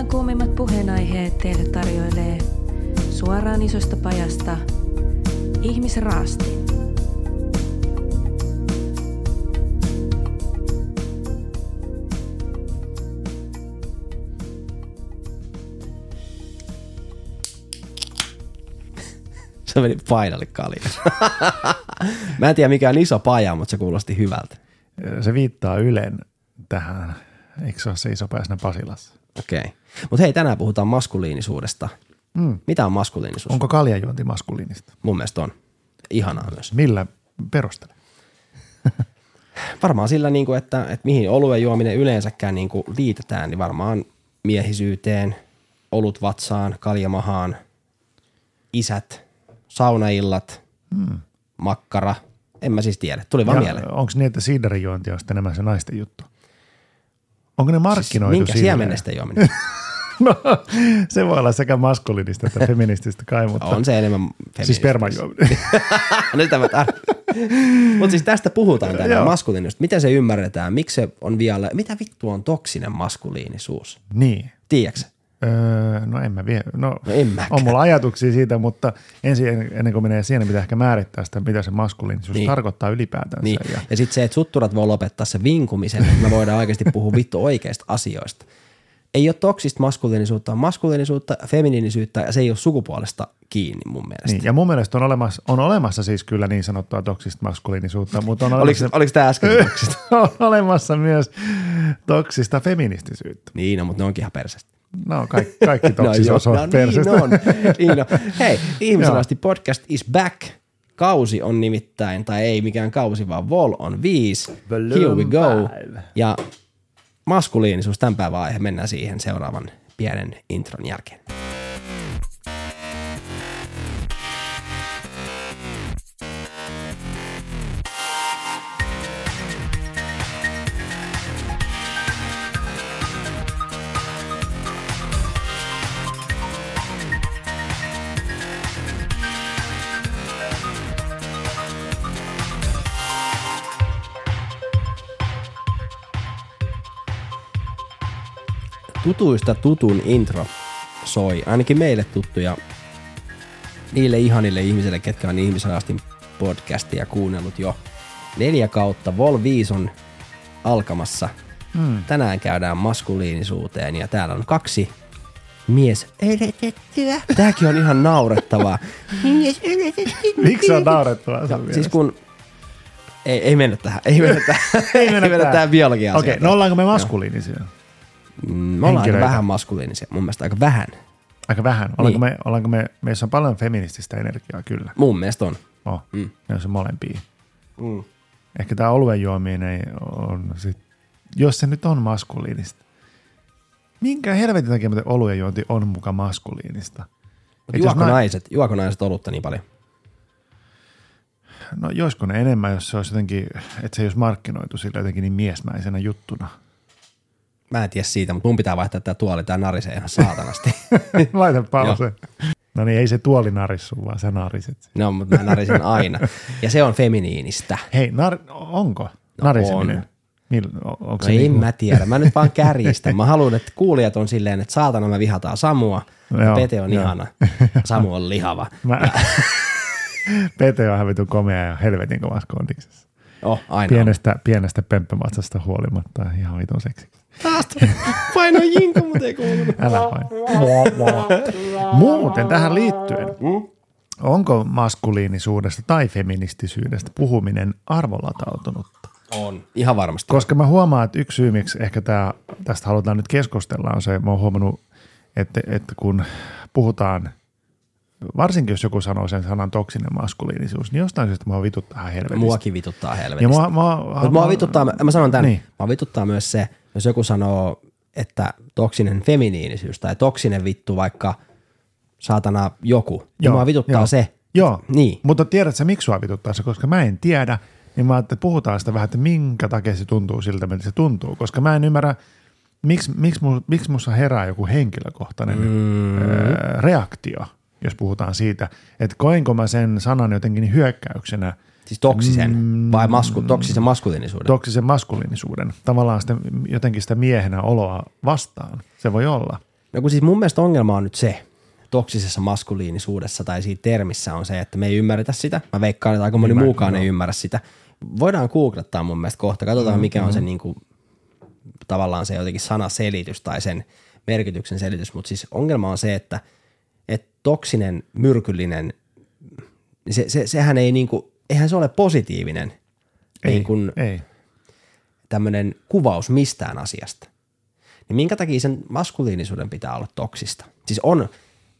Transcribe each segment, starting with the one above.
Illan kuumimmat puheenaiheet teille tarjoilee suoraan isosta pajasta ihmisraasti. Se meni painalle kalja. Mä en tiedä mikä on iso paja, mutta se kuulosti hyvältä. Se viittaa Ylen tähän, eikö se ole se iso pääsnä Pasilassa? Okei. Okay. Mutta hei, tänään puhutaan maskuliinisuudesta. Mm. Mitä on maskuliinisuus? Onko kaljajuonti maskuliinista? Mun mielestä on. Ihanaa myös. Millä perustele? Varmaan sillä, niin kuin, että, että mihin oluen juominen yleensäkään niin kuin liitetään, niin varmaan miehisyyteen, olut vatsaan, kaljamahaan, isät, saunaillat, Hmm. makkara. En mä siis tiedä. Tuli vaan mieleen. Onko niin, että siidarijuonti on sitten enemmän se naisten juttu? Onko ne markkinoitu Siis minkä silleen? siemenestä juominen? No, se voi olla sekä maskuliinista että feminististä kai, mutta on se enemmän siis sperman juominen. Nyt tämä Mutta siis tästä puhutaan tänään Joo. maskuliinisuudesta. Miten se ymmärretään? Miksi se on vielä, mitä vittu on toksinen maskuliinisuus? niin. Tiedätkö? Öö, no en mä vie. No, No en mäkään. on mulla ajatuksia siitä, mutta ensin ennen kuin menee siihen, niin pitää ehkä määrittää sitä, mitä se maskuliinisuus Niin. tarkoittaa ylipäätään. Niin. Ja, Ja sitten se, että sutturat voi lopettaa se vinkumisen, että me voidaan oikeasti puhua vittu oikeista asioista. Ei ole toksista maskuliinisuutta, on maskuliinisuutta, feminiinisyyttä ja se ei ole sukupuolesta kiinni mun mielestä. niin. ja mun mielestä on olemassa, on olemassa siis kyllä niin sanottua toksista maskuliinisuutta, mutta on Oliko, olemassa, oliko tämä äsken toksista? on olemassa myös toksista feministisyyttä. niin, no, mutta ne onkin ihan persestä. No kaikki, kaikki toksisuus no, on no, niin on. niin on. Hei, ihmisen Joo. asti podcast is back. Kausi on nimittäin, tai ei mikään kausi, vaan Vol on viisi. Here we go. Ja maskuliinisuus, tämän päivän aihe, mennään siihen seuraavan pienen intron jälkeen. Tutuista tutun intro soi, ainakin meille tuttuja niille ihanille ihmisille, ketkä on ihmisen asti podcastia kuunnellut jo neljä kautta. Vol 5 on alkamassa. Hmm. Tänään käydään maskuliinisuuteen ja täällä on kaksi mies yritettyä. Tääkin on ihan naurettavaa. mies yritettyä. Miksi se on naurettavaa sun mielestä? siis kun ei, ei mennä tähän, ei mennä tähän, ei mennä tähän, biologiaan. Okei, no ollaanko me maskuliinisia? Mm, Me ollaan aika vähän maskuliinisia, mun mielestä aika vähän. Aika vähän. Ollaanko, Niin. me, ollaanko me, meissä on paljon feminististä energiaa kyllä. Mun mielestä on. Oh, Mm. mm. ne on se molempia. Mm. Ehkä tämä oluen juominen on sit, jos se nyt on maskuliinista. Minkä helvetin takia muuten oluen juonti on muka maskuliinista? Mut Et jos juoko nai- naiset, juoko naiset olutta niin paljon? No joisiko ne enemmän, jos se olisi jotenkin, että se ei olisi markkinoitu sillä jotenkin niin miesmäisenä juttuna. Mä en tiedä siitä, mutta mun pitää vaihtaa tää tuoli, tää narisee ihan saatanasti. Laita pause. No niin, ei se tuoli narissu, vaan sä nariset. no, mutta mä narisen aina. Ja se on feminiinistä. Hei, nar, onko No nariseminen? on. On- onko No se en niinku- mä tiedä. Mä nyt vaan kärjistän. Mä haluan, että kuulijat on silleen, että saatana me vihataan Samua. Joo, Pete on joo. ihana. Samu on lihava. Mä... Pete on ihan vitun komea ja helvetin kovassa kondiksessa. Oh, aina on. Pienestä, pienestä pemppämatsasta huolimatta ihan vitun seksi. Taas. Paino jinko, mutta ei kuulunut. Älä vain. Muuten tähän liittyen, onko maskuliinisuudesta tai feministisyydestä puhuminen arvolatautunutta? On. Ihan varmasti. Koska mä huomaan, että yksi syy, miksi ehkä tää, tästä halutaan nyt keskustella, on se, mä oon huomannut, että, että kun puhutaan, varsinkin jos joku sanoo sen sanan toksinen maskuliinisuus, niin jostain syystä mua vituttaa helvetistä. Muakin vituttaa ja helvetistä. mua, mua, Mutta mua vituttaa, mä mä sanon tämän, niin. Niin. mua vituttaa myös se, jos joku sanoo, että toksinen feminiinisyys tai toksinen vittu vaikka saatana joku. Joo, Joo, mua vituttaa joo. se. Joo, Niin. mutta tiedät sä, miksi sua vituttaa se, koska mä en tiedä, niin mä että puhutaan sitä vähän, että minkä takia se tuntuu siltä, miltä se tuntuu, koska mä en ymmärrä, miksi, miksi, miksi musta herää joku henkilökohtainen mm. reaktio, jos puhutaan siitä, että koenko mä sen sanan jotenkin niin hyökkäyksenä Siis toksisen mm. vai masku, toksisen maskuliinisuuden. toksisen maskuliinisuuden, tavallaan sitä, jotenkin sitä miehenä oloa vastaan. Se voi olla. No kun siis mun mielestä ongelma on nyt se, toksisessa maskuliinisuudessa tai siinä termissä on se, että me ei ymmärretä sitä. Mä veikkaan, että aika moni Niin mä- muukaan joo. ei ymmärrä sitä. Voidaan googlettaa mun mielestä kohta. Katsotaan, Mm, mikä on se niinku, tavallaan se jotenkin sanaselitys tai sen merkityksen selitys. Mutta siis ongelma on se, että, että toksinen, myrkyllinen, niin se, se, sehän ei niinku, eihän se ole positiivinen Ei, niin kuin ei. tämmöinen kuvaus mistään asiasta. Niin minkä takia sen maskuliinisuuden pitää olla toksista? Siis on,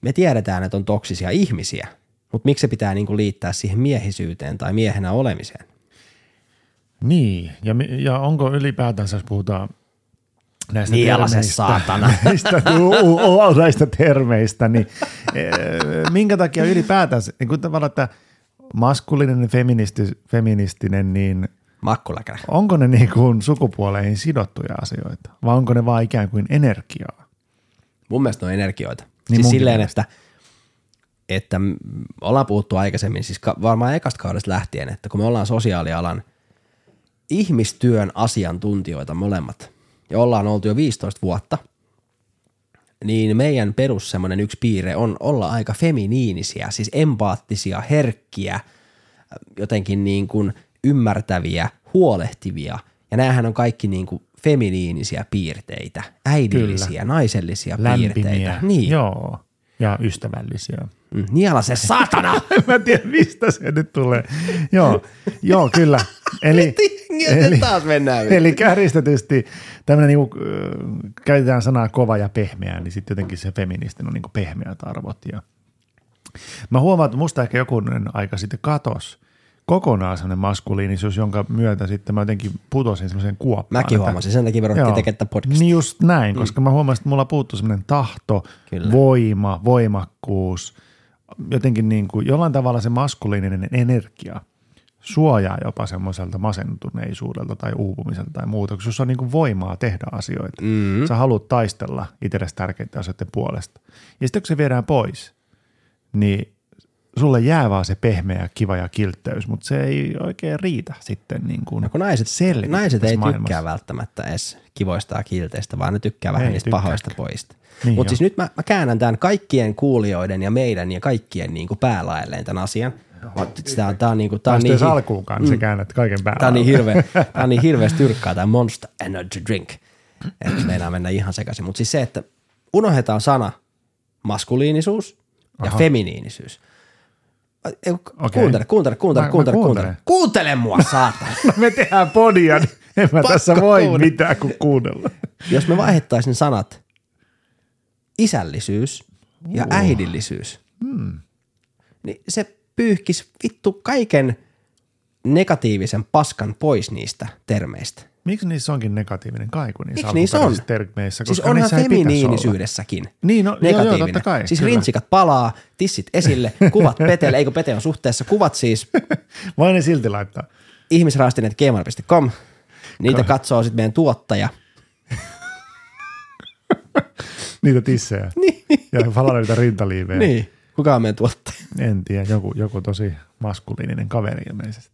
me tiedetään, että on toksisia ihmisiä, mutta miksi se pitää niinku liittää siihen miehisyyteen tai miehenä olemiseen? Niin, ja, ja onko ylipäätänsä, jos puhutaan näistä se termeistä, saatana. näistä, uu, uu, näistä termeistä, niin eh, minkä takia ylipäätänsä, niin kuin tavallaan, että maskuliininen, feministi, feministinen, niin Makkuläkärä. onko ne niin kuin sukupuoleihin sidottuja asioita, vai onko ne vaan ikään kuin energiaa? Mun mielestä ne on energioita. Niin Niin siis silleen, mielestä. että, että ollaan puhuttu aikaisemmin, siis varmaan ekasta kaudesta lähtien, että kun me ollaan sosiaalialan ihmistyön asiantuntijoita molemmat, ja ollaan oltu jo 15 vuotta, niin meidän perus semmoinen yksi piirre on olla aika feminiinisiä, siis empaattisia, herkkiä, jotenkin niin kuin ymmärtäviä, huolehtivia. Ja näähän on kaikki niin kuin feminiinisiä piirteitä, äidillisiä, naisellisia Lämpimiä. piirteitä. Niin. Joo, ja ystävällisiä. Niela se saatana! En mä tiedä, mistä se nyt tulee. Joo, joo kyllä. Eli, Eli, taas mennään. eli kärjistetysti tämmöinen, niinku, käytetään sanaa kova ja pehmeä, niin sitten jotenkin se feministin on niinku pehmeät arvot. Ja mä huomaan, että musta ehkä joku aika sitten katos kokonaan semmoinen maskuliinisuus, jonka myötä sitten mä jotenkin putosin semmoiseen kuoppaan. Mäkin huomasin, sen takia me ruvettiin tekemään podcastia. Niin just näin, koska mä huomasin, että mulla puuttuu semmoinen tahto, Kyllä. voima, voimakkuus, jotenkin niin kuin jollain tavalla se maskuliininen energia suojaa jopa semmoiselta masentuneisuudelta tai uupumiselta tai muuta, kun sussa on niin kuin voimaa tehdä asioita. Mm-hmm. Sä haluat taistella itsellesi tärkeiden asioiden puolesta. Ja sitten kun se viedään pois, niin sulle jää vaan se pehmeä, kiva ja kiltteys, mutta se ei oikein riitä sitten niin kuin No kun naiset, naiset ei maailmassa. tykkää välttämättä edes kivoista ja kilteistä, vaan ne tykkää vähän Ei niistä tykkääkään. pahoista poista. Niin Mutta siis nyt mä, mä käännän tämän kaikkien kuulijoiden ja meidän ja kaikkien niin kuin päälaelleen tämän asian. Tämä on, tää on, niin kuin, tää on niin, alkuunkaan, mm. se käännät kaiken päälle. Tämä on niin, hirveä, tää on niin hirveästi tyrkkaa tämä Monster Energy Drink, että meinaa mennä ihan sekaisin. Mutta siis se, että unohdetaan sana maskuliinisuus ja Aha. feminiinisyys. Ei, Okei. Kuuntele, kuuntele, kuuntele, Mä- mä kuuntele, kuuntele. Kuuntele mua, saatana. No me tehdään podia, niin en mä Pakko tässä voi kuunnella. mitään kuin kuunnella. Jos me vaihettaisiin sanat isällisyys ja äidillisyys, hmm. niin se pyyhkisi vittu kaiken negatiivisen paskan pois niistä termeistä. Miksi niissä onkin negatiivinen kaiku niissä Miksi niissä on? termeissä? Siis onhan feminiinisyydessäkin Niin, no, joo, joo, negatiivinen. totta kai, siis kyllä. rintsikat palaa, tissit esille, kuvat Petelle, eikö Pete on suhteessa, kuvat siis Voi ne silti laittaa. ihmisraastineet.gmail.com. Niitä katsoo sitten meidän tuottaja. Niitä tissejä. Niin. Ja valaa rintaliivejä. Niin. Kuka on meidän tuottaja? En tiedä, joku, joku tosi maskuliininen kaveri ilmeisesti.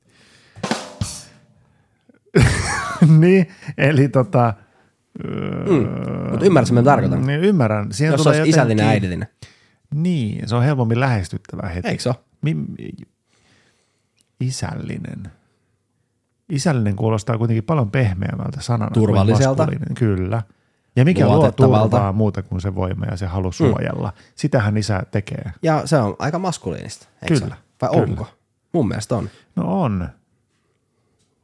niin, eli tota... Mm. Mutta ymmärrätkö, mitä tarkoitan? Niin ymmärrän. Siihen Jos se olisi isällinen äidillinen. Niin, se on helpommin lähestyttävä heti. Eikö se ole? Isällinen. Isällinen kuulostaa kuitenkin paljon pehmeämmältä sanana. Turvalliselta. Kyllä. Ja mikä luo turvaa muuta kuin se voima ja se halu suojella. Mm. Sitähän isä tekee. Ja se on aika maskuliinista, eikö Kyllä, se? Vai kyllä. onko? Mun mielestä on. No on.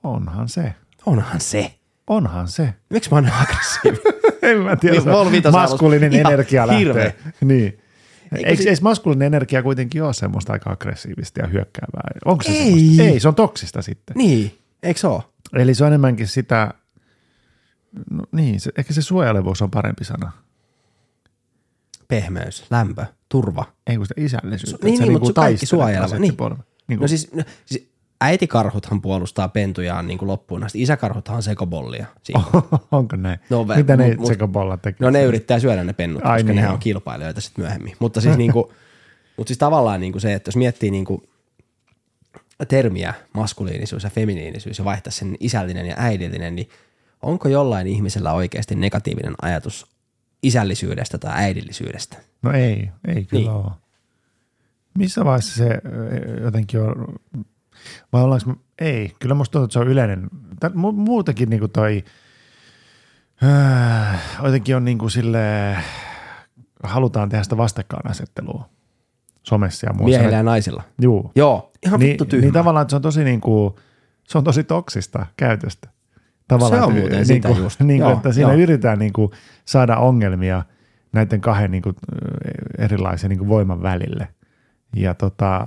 Onhan se. Onhan se. Onhan se. Miksi mä oon näin aggressiivinen? En mä tiedä, Niin, Vitos maskuliininen energia lähtee. hirveä. Niin. Eikö, si- eikö maskuliininen energia kuitenkin ole semmoista aika aggressiivista ja hyökkäävää? Onko se Ei. semmoista? Ei, se on toksista sitten. niin, eikö se ole? Eli se on enemmänkin sitä, no niin, se, ehkä se suojelevuus on parempi sana. Pehmeys, lämpö, turva. Ei kun sitä isällisyyttä. Su- niin, että sä niin, mutta niinku kaikki suojeleva. Niin. Niin No siis, no, siis äitikarhuthan puolustaa pentujaan niin kuin loppuun asti. Isäkarhuthan on sekobollia. Siinä. Onko näin? No, Mitä ne mut- sekabolla tekee? No ne yrittää syödä ne pennut, Ai koska niin, nehän joo. on kilpailijoita sitten myöhemmin. Mutta siis, niinku, mut siis tavallaan niinku se, että jos miettii niinku termiä maskuliinisuus ja feminiinisyys ja vaihtaa sen isällinen ja äidillinen, niin onko jollain ihmisellä oikeasti negatiivinen ajatus isällisyydestä tai äidillisyydestä. No ei, ei kyllä Niin. ole. Missä vaiheessa se jotenkin on, vai ollaanko me, ei, kyllä musta tuntuu, että se on yleinen, tä- mu- muutenkin niinku toi, äh, jotenkin on niinku sille halutaan tehdä sitä vastakkainasettelua somessa ja muussa. Miehillä ja naisilla. Juu. Joo, ihan Niin, vittu tyhmä. niin tavallaan, että se on tosi niinku, se on tosi toksista käytöstä. Tavallaan, Se on muuten sitä niinku, just. Niinku, Joo, että siinä joo. yritetään niinku saada ongelmia näiden kahden niinku, erilaisen niinku voiman välille. Ja tota,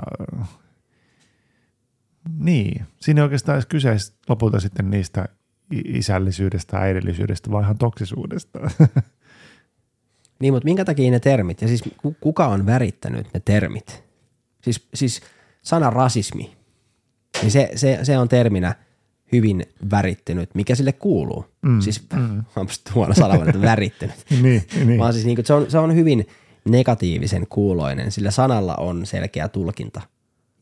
niin, siinä ei oikeastaan edes kyse lopulta sitten niistä isällisyydestä, äidillisyydestä, vaan ihan toksisuudesta. Niin, mutta minkä takia ne termit? Ja siis ku- kuka on värittänyt ne termit? Siis, siis sana rasismi, niin se, se, se on terminä hyvin värittynyt, mikä sille kuuluu. Mm, siis mm. onpa huono sana, että värittynyt. niin, niin. Vaan siis niin kuin, se, on, se on hyvin negatiivisen kuuloinen, sillä sanalla on selkeä tulkinta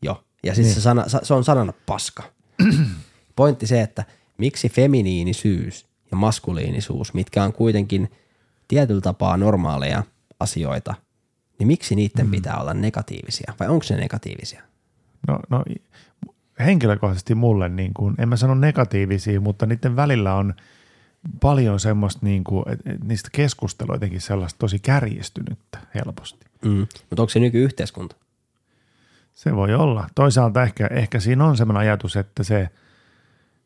jo. Ja siis niin. se, sana, sa- se on sanana paska. Pointti se, että miksi feminiinisyys ja maskuliinisuus, mitkä on kuitenkin tietyllä tapaa normaaleja asioita, niin miksi niiden mm. pitää olla negatiivisia? Vai onko ne negatiivisia? No, no henkilökohtaisesti mulle, niin kuin, en mä sano negatiivisia, mutta niiden välillä on paljon semmoista, niin kuin, että et niistä keskustelua jotenkin sellaista tosi kärjistynyttä helposti. Mm. Mutta onko se nykyyhteiskunta? Se voi olla. Toisaalta ehkä, ehkä siinä on semmoinen ajatus, että se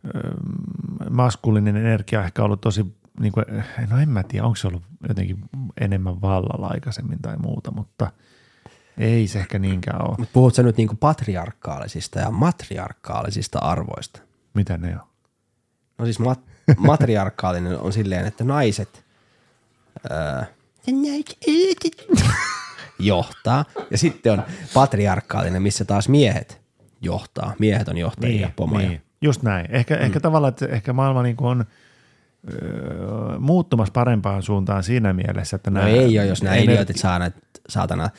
ö, maskuliininen energia on ehkä ollut tosi, niin kuin, no en mä tiedä, onko se ollut jotenkin enemmän vallalla aikaisemmin tai muuta, mutta ei se ehkä niinkään ole. Mutta puhut sä nyt niinku patriarkaalisista ja matriarkaalisista arvoista? Mitä ne on? No siis mat- matriarkaalinen on silleen, että naiset öö, johtaa. Ja sitten on patriarkaalinen, missä taas miehet johtaa. Miehet on johtajia ja pomoja. Niin, just näin. Ehkä, mm. ehkä tavallaan, että ehkä maailma niin on öö, muuttumassa parempaan suuntaan siinä mielessä, että No nämä ei ole, jos nämä idiotit saa näitä, saatana,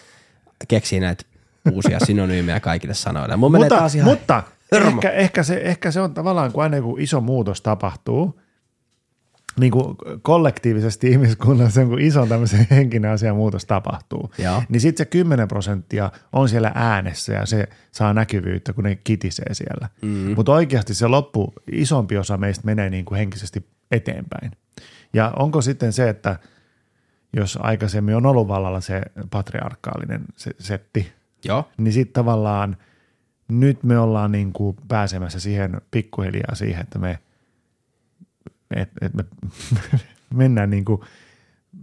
keksii näitä uusia synonyymejä kaikille sanoille. Mun Mutta, taas ihan mutta ehkä, ehkä, se, ehkä se on tavallaan, kun aina joku iso muutos tapahtuu, niin kuin kollektiivisesti ihmiskunnassa kun iso tämmöisen henkinen asia muutos tapahtuu, Joo. niin sitten se 10 prosenttia on siellä äänessä ja se saa näkyvyyttä, kun ne kitisee siellä. Mm. Mutta oikeasti se loppu, isompi osa meistä menee niin kuin henkisesti eteenpäin. Ja onko sitten se, että jos aikaisemmin on ollut vallalla se patriarkaalinen se setti, Joo. niin sitten tavallaan nyt me ollaan niin kuin pääsemässä siihen pikkuhiljaa siihen, että me, et, et me mennään niin kuin,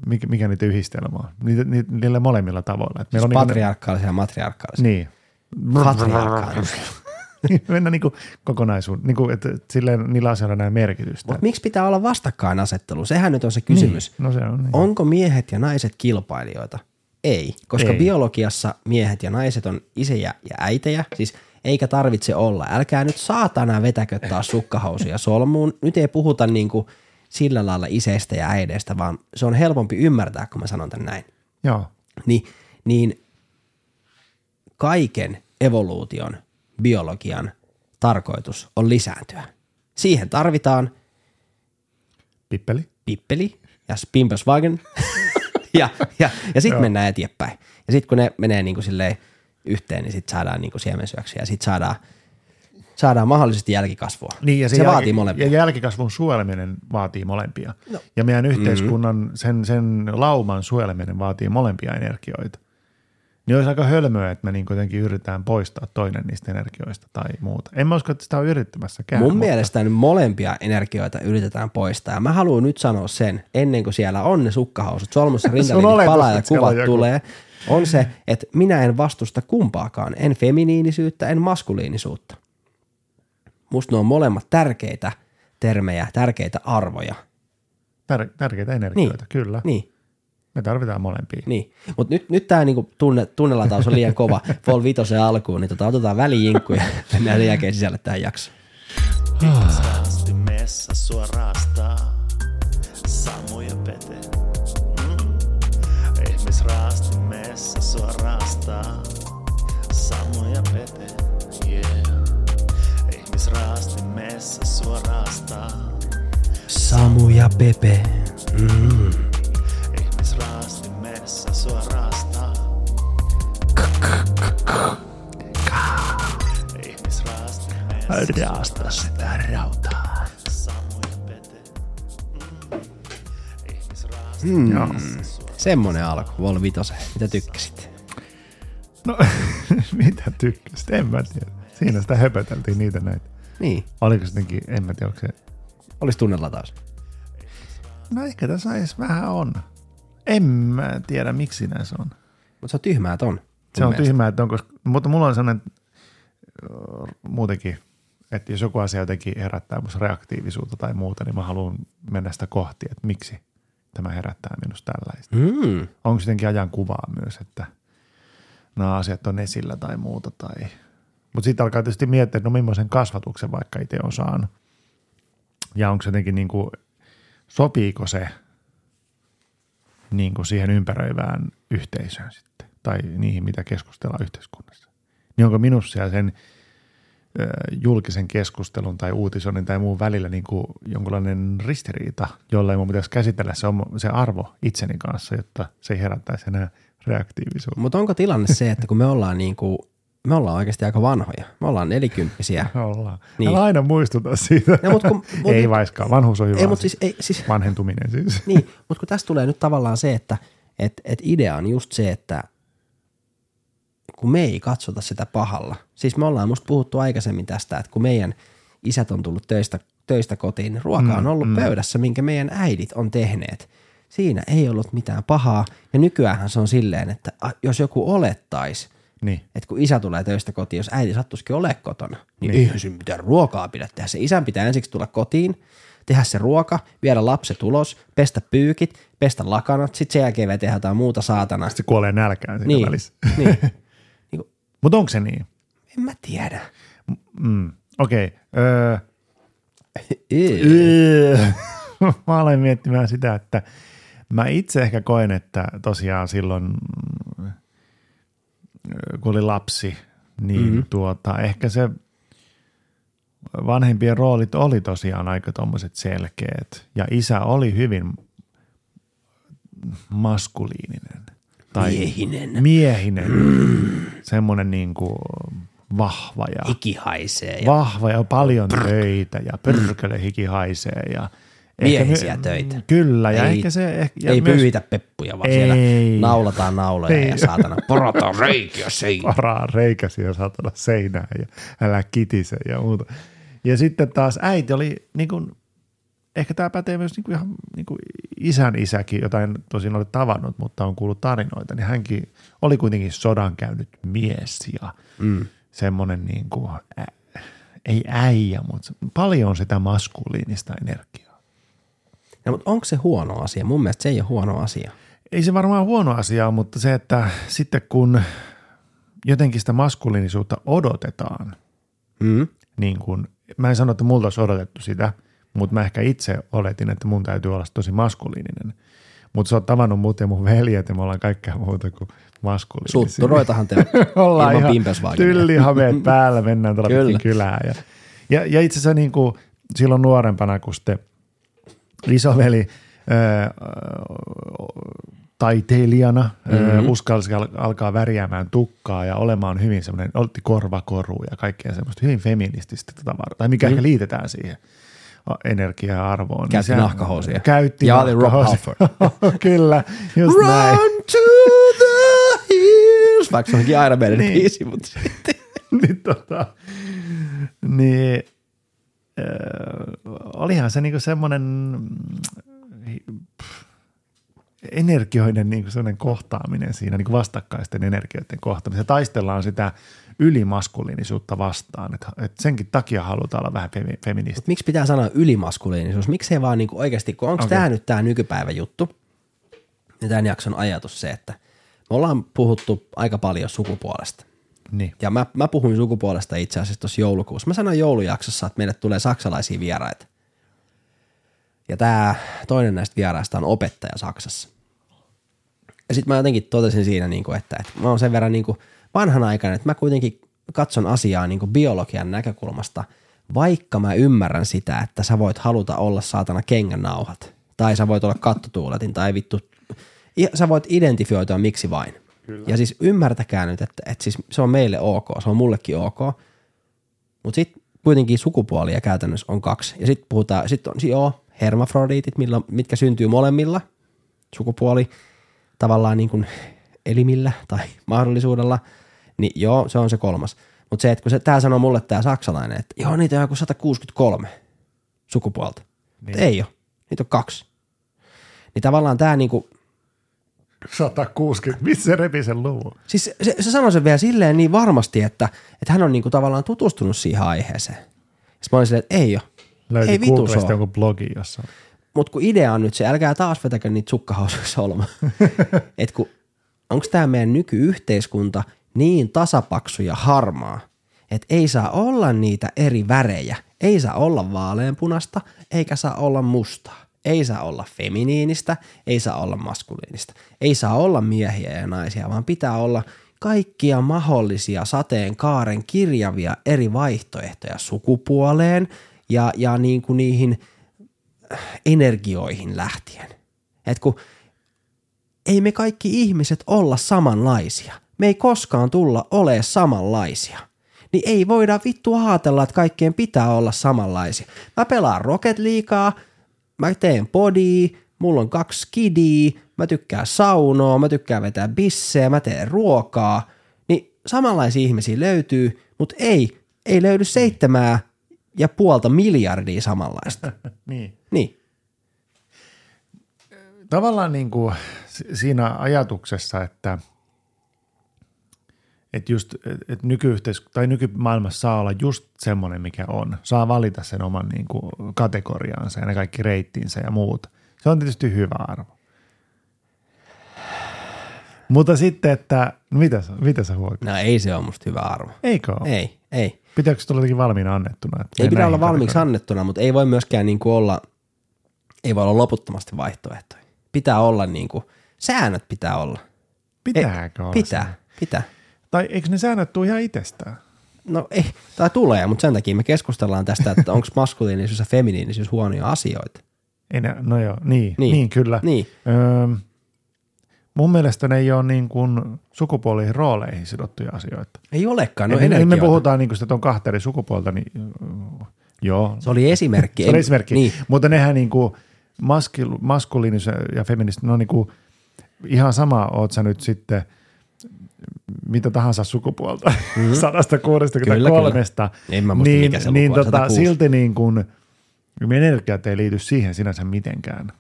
mikä, mikä niitä yhdistelmä on, niitä, niitä, niillä molemmilla tavoilla. Et Siis meillä on patriarkaalisia ja matriarkaalisia. niin, Patriarkaalisia. mennään niin kuin kokonaisuun, niin kuin, että silleen niillä asioilla näin merkitystä. Mutta miksi pitää olla vastakkainasettelu? Sehän nyt on se kysymys. Niin, no se on niin. Onko miehet ja naiset kilpailijoita? Ei, koska Ei. biologiassa miehet ja naiset on isejä ja äitejä, siis eikä tarvitse olla. Älkää nyt saatana vetäkö taas sukkahousuja solmuun. Nyt ei puhuta niinku sillä lailla iseistä ja äideistä, vaan se on helpompi ymmärtää, kun mä sanon tän näin. Joo, Niin, niin kaiken evoluution, biologian tarkoitus on lisääntyä. Siihen tarvitaan pippeli. pippeli ja Spimpelswagen ja, ja, ja sitten mennään eteenpäin. Ja sitten kun ne menee niin kuin silleen yhteen, niin sitten saadaan niin kuin siemensyöksiä ja sitten saadaan, saadaan mahdollisesti jälkikasvua. Niin, ja se, se, jälki- vaatii molempia. Ja jälkikasvun suojeleminen vaatii molempia. No. Ja meidän yhteiskunnan, sen, sen lauman suojeleminen vaatii molempia energioita. Niin olisi aika hölmöä, että me niin kuitenkin yritetään poistaa toinen niistä energioista tai muuta. En mä usko, että sitä on yrittämässäkään. Mun mutta- mielestä nyt molempia energioita yritetään poistaa. Ja mä haluan nyt sanoa sen, ennen kuin siellä on ne sukkahousut, solmussa rintalinjat oletus, palaa ja kuvat tulee, on se, että minä en vastusta kumpaakaan. En feminiinisyyttä, en maskuliinisuutta. Musta ne on molemmat tärkeitä termejä, tärkeitä arvoja. Tär, tärkeitä energioita, Niin. kyllä. Niin, Me tarvitaan molempia. niin. Mutta nyt, nyt tämä niinku tunne, tunnelataus on liian kova Vol Vitosen alkuun, niin tota, otetaan välijinkku ja mennään sen jälkeen sisälle tähän jaksoon. Ihmisraasti messa sua raastaa. Samu ja Pete. Mm. Ihmisraasti messa sua raastaa. Samu ja Pete. Yeah. Ihmisraasti messa sua raastaa. Samu ja Pepe. Mm. Raasta sitä rautaa. Mm. Joo. Semmonen alku, Vol Vitosen. Mitä tykkäsit? No, mitä tykkäsit? En mä tiedä. Siinä sitä höpöteltiin niitä näitä. Niin, Oliko se jotenkin, en mä tiedä, onko se... olisi tunnelataus. No ehkä tässä edes vähän on. En mä tiedä, miksi näin se on. Mutta se on tyhmää ton. Se on tyhmää, että on, koska, mutta mulla on sellainen muutenkin, että jos joku asia jotenkin herättää musta reaktiivisuutta tai muuta, niin mä haluan mennä sitä kohti, että miksi tämä herättää minusta tällaista. Mm. Onko jotenkin ajan kuvaa myös, että nämä asiat on esillä tai muuta. Tai... Mutta sitten alkaa tietysti miettiä, että no millaisen kasvatuksen vaikka itse on saanut. Ja onko se jotenkin niin kuin, sopiiko se niin kuin siihen ympäröivään yhteisöön sitten, tai niihin, mitä keskustellaan yhteiskunnassa. Niin onko minussa ja sen julkisen keskustelun tai uutisoinnin tai muun välillä niin kuin jonkunlainen ristiriita, jolla ei mun pitäisi käsitellä se, oma- se arvo itseni kanssa, jotta se ei herättäisi enää reaktiivisuutta. Mutta onko tilanne se, että kun me ollaan niinku, me ollaan oikeasti aika vanhoja. Me ollaan nelikymppisiä. Ollaan. Niin. Niin. Älä aina muistuta siitä. No, mut kun- mut- ei vaiskaan, vanhuus on hyvä Ei, asia. siis, ei, siis Vanhentuminen siis. Niin, mutta kun tässä tulee nyt tavallaan se, että et, et idea on just se, että kun me ei katsota sitä pahalla. Siis me ollaan musta puhuttu aikaisemmin tästä, että kun meidän isät on tullut töistä, töistä kotiin, niin ruoka on ollut mm, pöydässä, minkä meidän äidit on tehneet. Siinä ei ollut mitään pahaa. Ja nykyään se on silleen, että jos joku olettaisi, Niin. että kun isä tulee töistä kotiin, jos äiti sattuisikin ole kotona, niin, Niin. eihän se mitään ruokaa pidä tehdä. Se isän pitää ensiksi tulla kotiin, tehdä se ruoka, viedä lapset ulos, pestä pyykit, pestä lakanat, sitten sen jälkeen vielä tehdä jotain muuta saatana. Se kuolee nälkään siinä Niin, välissä. niin. Mutta onko se niin? en mä tiedä. Mm. Okei. Okay. Öö, mä aloin miettimään sitä, että mä itse ehkä koen, että tosiaan silloin, ö, kun oli lapsi, niin Mhm. mm-hmm. tuota, ehkä se vanhempien roolit oli tosiaan aika tommoset selkeät. Ja isä oli hyvin maskuliininen. Tai Miehinen. Miehinen. Semmoinen niin kuin vahva ja Hiki haisee ja vahva ja paljon töitä ja pörkölä hiki haisee. Ja ehkä Miehisiä my- töitä. Kyllä, ja Ei- ehkä se... Ehkä, ja ei myös pyyhitä peppuja, vaan Ei. siellä naulataan nauloja Ei. ja saatana porataan reikiä seinään. Varaa reikäsiä saatana seinään ja älä kitise ja muuta. Ja sitten taas äiti oli niin kuin, ehkä tämä pätee myös niin kuin ihan niin kuin isän isäkin, jota en tosin ole tavannut, mutta on kuullut tarinoita, niin hänkin oli kuitenkin sodan käynyt mies ja Mm. semmoinen niin kuin, ä, ei äijä, mutta paljon sitä maskuliinista energiaa. No, mutta onko se huono asia? Mun mielestä se ei ole huono asia. Ei se varmaan huono asia, mutta se, että sitten kun jotenkin sitä maskuliinisuutta odotetaan, Mm. niin kuin, mä en sano, että multa olisi odotettu sitä, mutta mä ehkä itse oletin, että mun täytyy olla tosi maskuliininen. Mutta sä oot tavannut mut ja mun veljet ja me ollaan kaikkea muuta kuin maskuliinisia. Sutturoitahan te ollaan ihan tyllihameet päällä, mennään. Kyllä. kylään. Ja, ja, ja itse asiassa niin kuin silloin nuorempana, kun sitten isoveli ää, taiteilijana mm-hmm. uskalsi al- alkaa värjäämään tukkaa ja olemaan hyvin semmoinen, otti korvakoru ja kaikkea semmoista hyvin feminististä tavaraa, tai mikä mm. ehkä liitetään siihen a- energiaa ja arvoon. niin Käytti se- nahkahousuja. Käytti Ja oli Rob nahkahousuja. Kyllä, just näin. Run to the hills! Vaikka se onkin Iron Maiden Niin. biisi, mutta sitten. niin, tota, niin äh, olihan se niinku semmoinen mm, energioiden niinku semmoinen kohtaaminen siinä, niinku vastakkaisten energioiden kohtaaminen. Se taistellaan sitä ylimaskuliinisuutta vastaan, että et senkin takia halutaan olla vähän femi- feministi. Mut miksi pitää sanoa ylimaskuliinisuus? Miksei vaan niinku oikeasti, kun onko okay. Tämä nyt tämä nykypäivän juttu? Ja tämän jakson ajatus se, että me ollaan puhuttu aika paljon sukupuolesta. Niin. Ja mä, mä puhuin sukupuolesta itse asiassa tuossa joulukuussa. Mä sanoin joulujaksossa, että meille tulee saksalaisia vieraita. Ja tämä toinen näistä vieraista on opettaja Saksassa. Ja sitten mä jotenkin totesin siinä, niin kuin, että, että mä oon sen verran niin kuin vanhanaikainen, että mä kuitenkin katson asiaa niin kuin biologian näkökulmasta, vaikka mä ymmärrän sitä, että sä voit haluta olla saatana kengännauhat. Tai sä voit olla kattotuuletin tai vittu. Sä voit identifioitua miksi vain. Kyllä. Ja siis ymmärtäkää nyt, että, että siis se on meille ok, se on mullekin ok. Mutta sitten kuitenkin sukupuolia käytännössä on kaksi. Ja sitten puhutaan, sitten on joo, hermafrodiitit, millä, mitkä syntyy molemmilla sukupuoli tavallaan niin kuin elimillä tai mahdollisuudella, niin joo, se on se kolmas. Mutta se, että kun se, tää sanoo mulle tämä saksalainen, että joo, niitä on joku 163 sukupuolta. Niin. Ei ole, niitä on kaksi. Niin tavallaan tämä niinku, 160, missä se repi sen luvun? siis se, se, se sanoi sen vielä silleen niin varmasti, että, että hän on niinku tavallaan tutustunut siihen aiheeseen. Sitten mä olin silleen, että ei ole. Löytyi ei Googlesta ole. joku blogi jossain. Mutta kun idea on nyt se, älkää taas vetäkö niitä sukkahausuja solma. että kun, onko tämä meidän nykyyhteiskunta niin tasapaksu ja harmaa, että ei saa olla niitä eri värejä. Ei saa olla vaaleanpunasta, eikä saa olla mustaa. Ei saa olla feminiinistä, ei saa olla maskuliinista. Ei saa olla miehiä ja naisia, vaan pitää olla kaikkia mahdollisia sateenkaaren kirjavia eri vaihtoehtoja sukupuoleen ja, ja niin kuin niihin energioihin lähtien. Et kun ei me kaikki ihmiset olla samanlaisia. Me ei koskaan tulla ole samanlaisia. Niin ei voida vittu ajatella, että kaikkien pitää olla samanlaisia. Mä pelaan Rocket Leaguea, mä teen podia, mulla on kaksi skidiä, mä tykkään saunoa, mä tykkään vetää bissejä, mä teen ruokaa. Niin samanlaisia ihmisiä löytyy, mutta ei, ei löydy seitsemää ja puolta miljardia samanlaista. Niin. Niin. Tavallaan niin kuin si- siinä ajatuksessa, että, että just, että nykyyhteis- tai nykymaailmassa saa olla just semmoinen, mikä on. Saa valita sen oman niin kuin kategoriaansa ja ne kaikki reittinsä ja muut. Se on tietysti hyvä arvo. Mutta sitten, että mitä, sä- mitä sä huokaat? No ei se ole musta hyvä arvo. Eikö ole? Ei, ei. Pitääkö se tulla valmiina annettuna? Että Ei pidä olla valmiiksi kategorioihin? annettuna, mutta ei voi myöskään niin kuin olla, ei voi olla loputtomasti vaihtoehtoja. Pitää olla niin kuin, säännöt pitää olla. Pitääkö olla Pitää, se? pitää. Tai eikö ne säännöt tule ihan itsestään? No ei, tai tulee, mutta sen takia me keskustellaan tästä, että onko maskuliinisuus ja feminiinisuus huonoja asioita. Ne, no joo, niin, Niin. niin, kyllä. Niin. Öö, mun mielestä ne ei ole niin kuin sukupuoliin rooleihin sidottuja asioita. Ei olekaan, No no niin, me puhutaan niin kuin, että on kahta eri sukupuolta, niin joo. Se oli esimerkki. Se on Ei- esimerkki. Niin. Mutta nehän niin kuin maskil, maskuliinisuus ja feministi, ne on niin kuin ihan sama, oot sä nyt sitten mitä tahansa sukupuolta, mm. 163. En mä muista, niin, niin tota, 106. silti niin kuin, energiat ei liity siihen sinänsä mitenkään.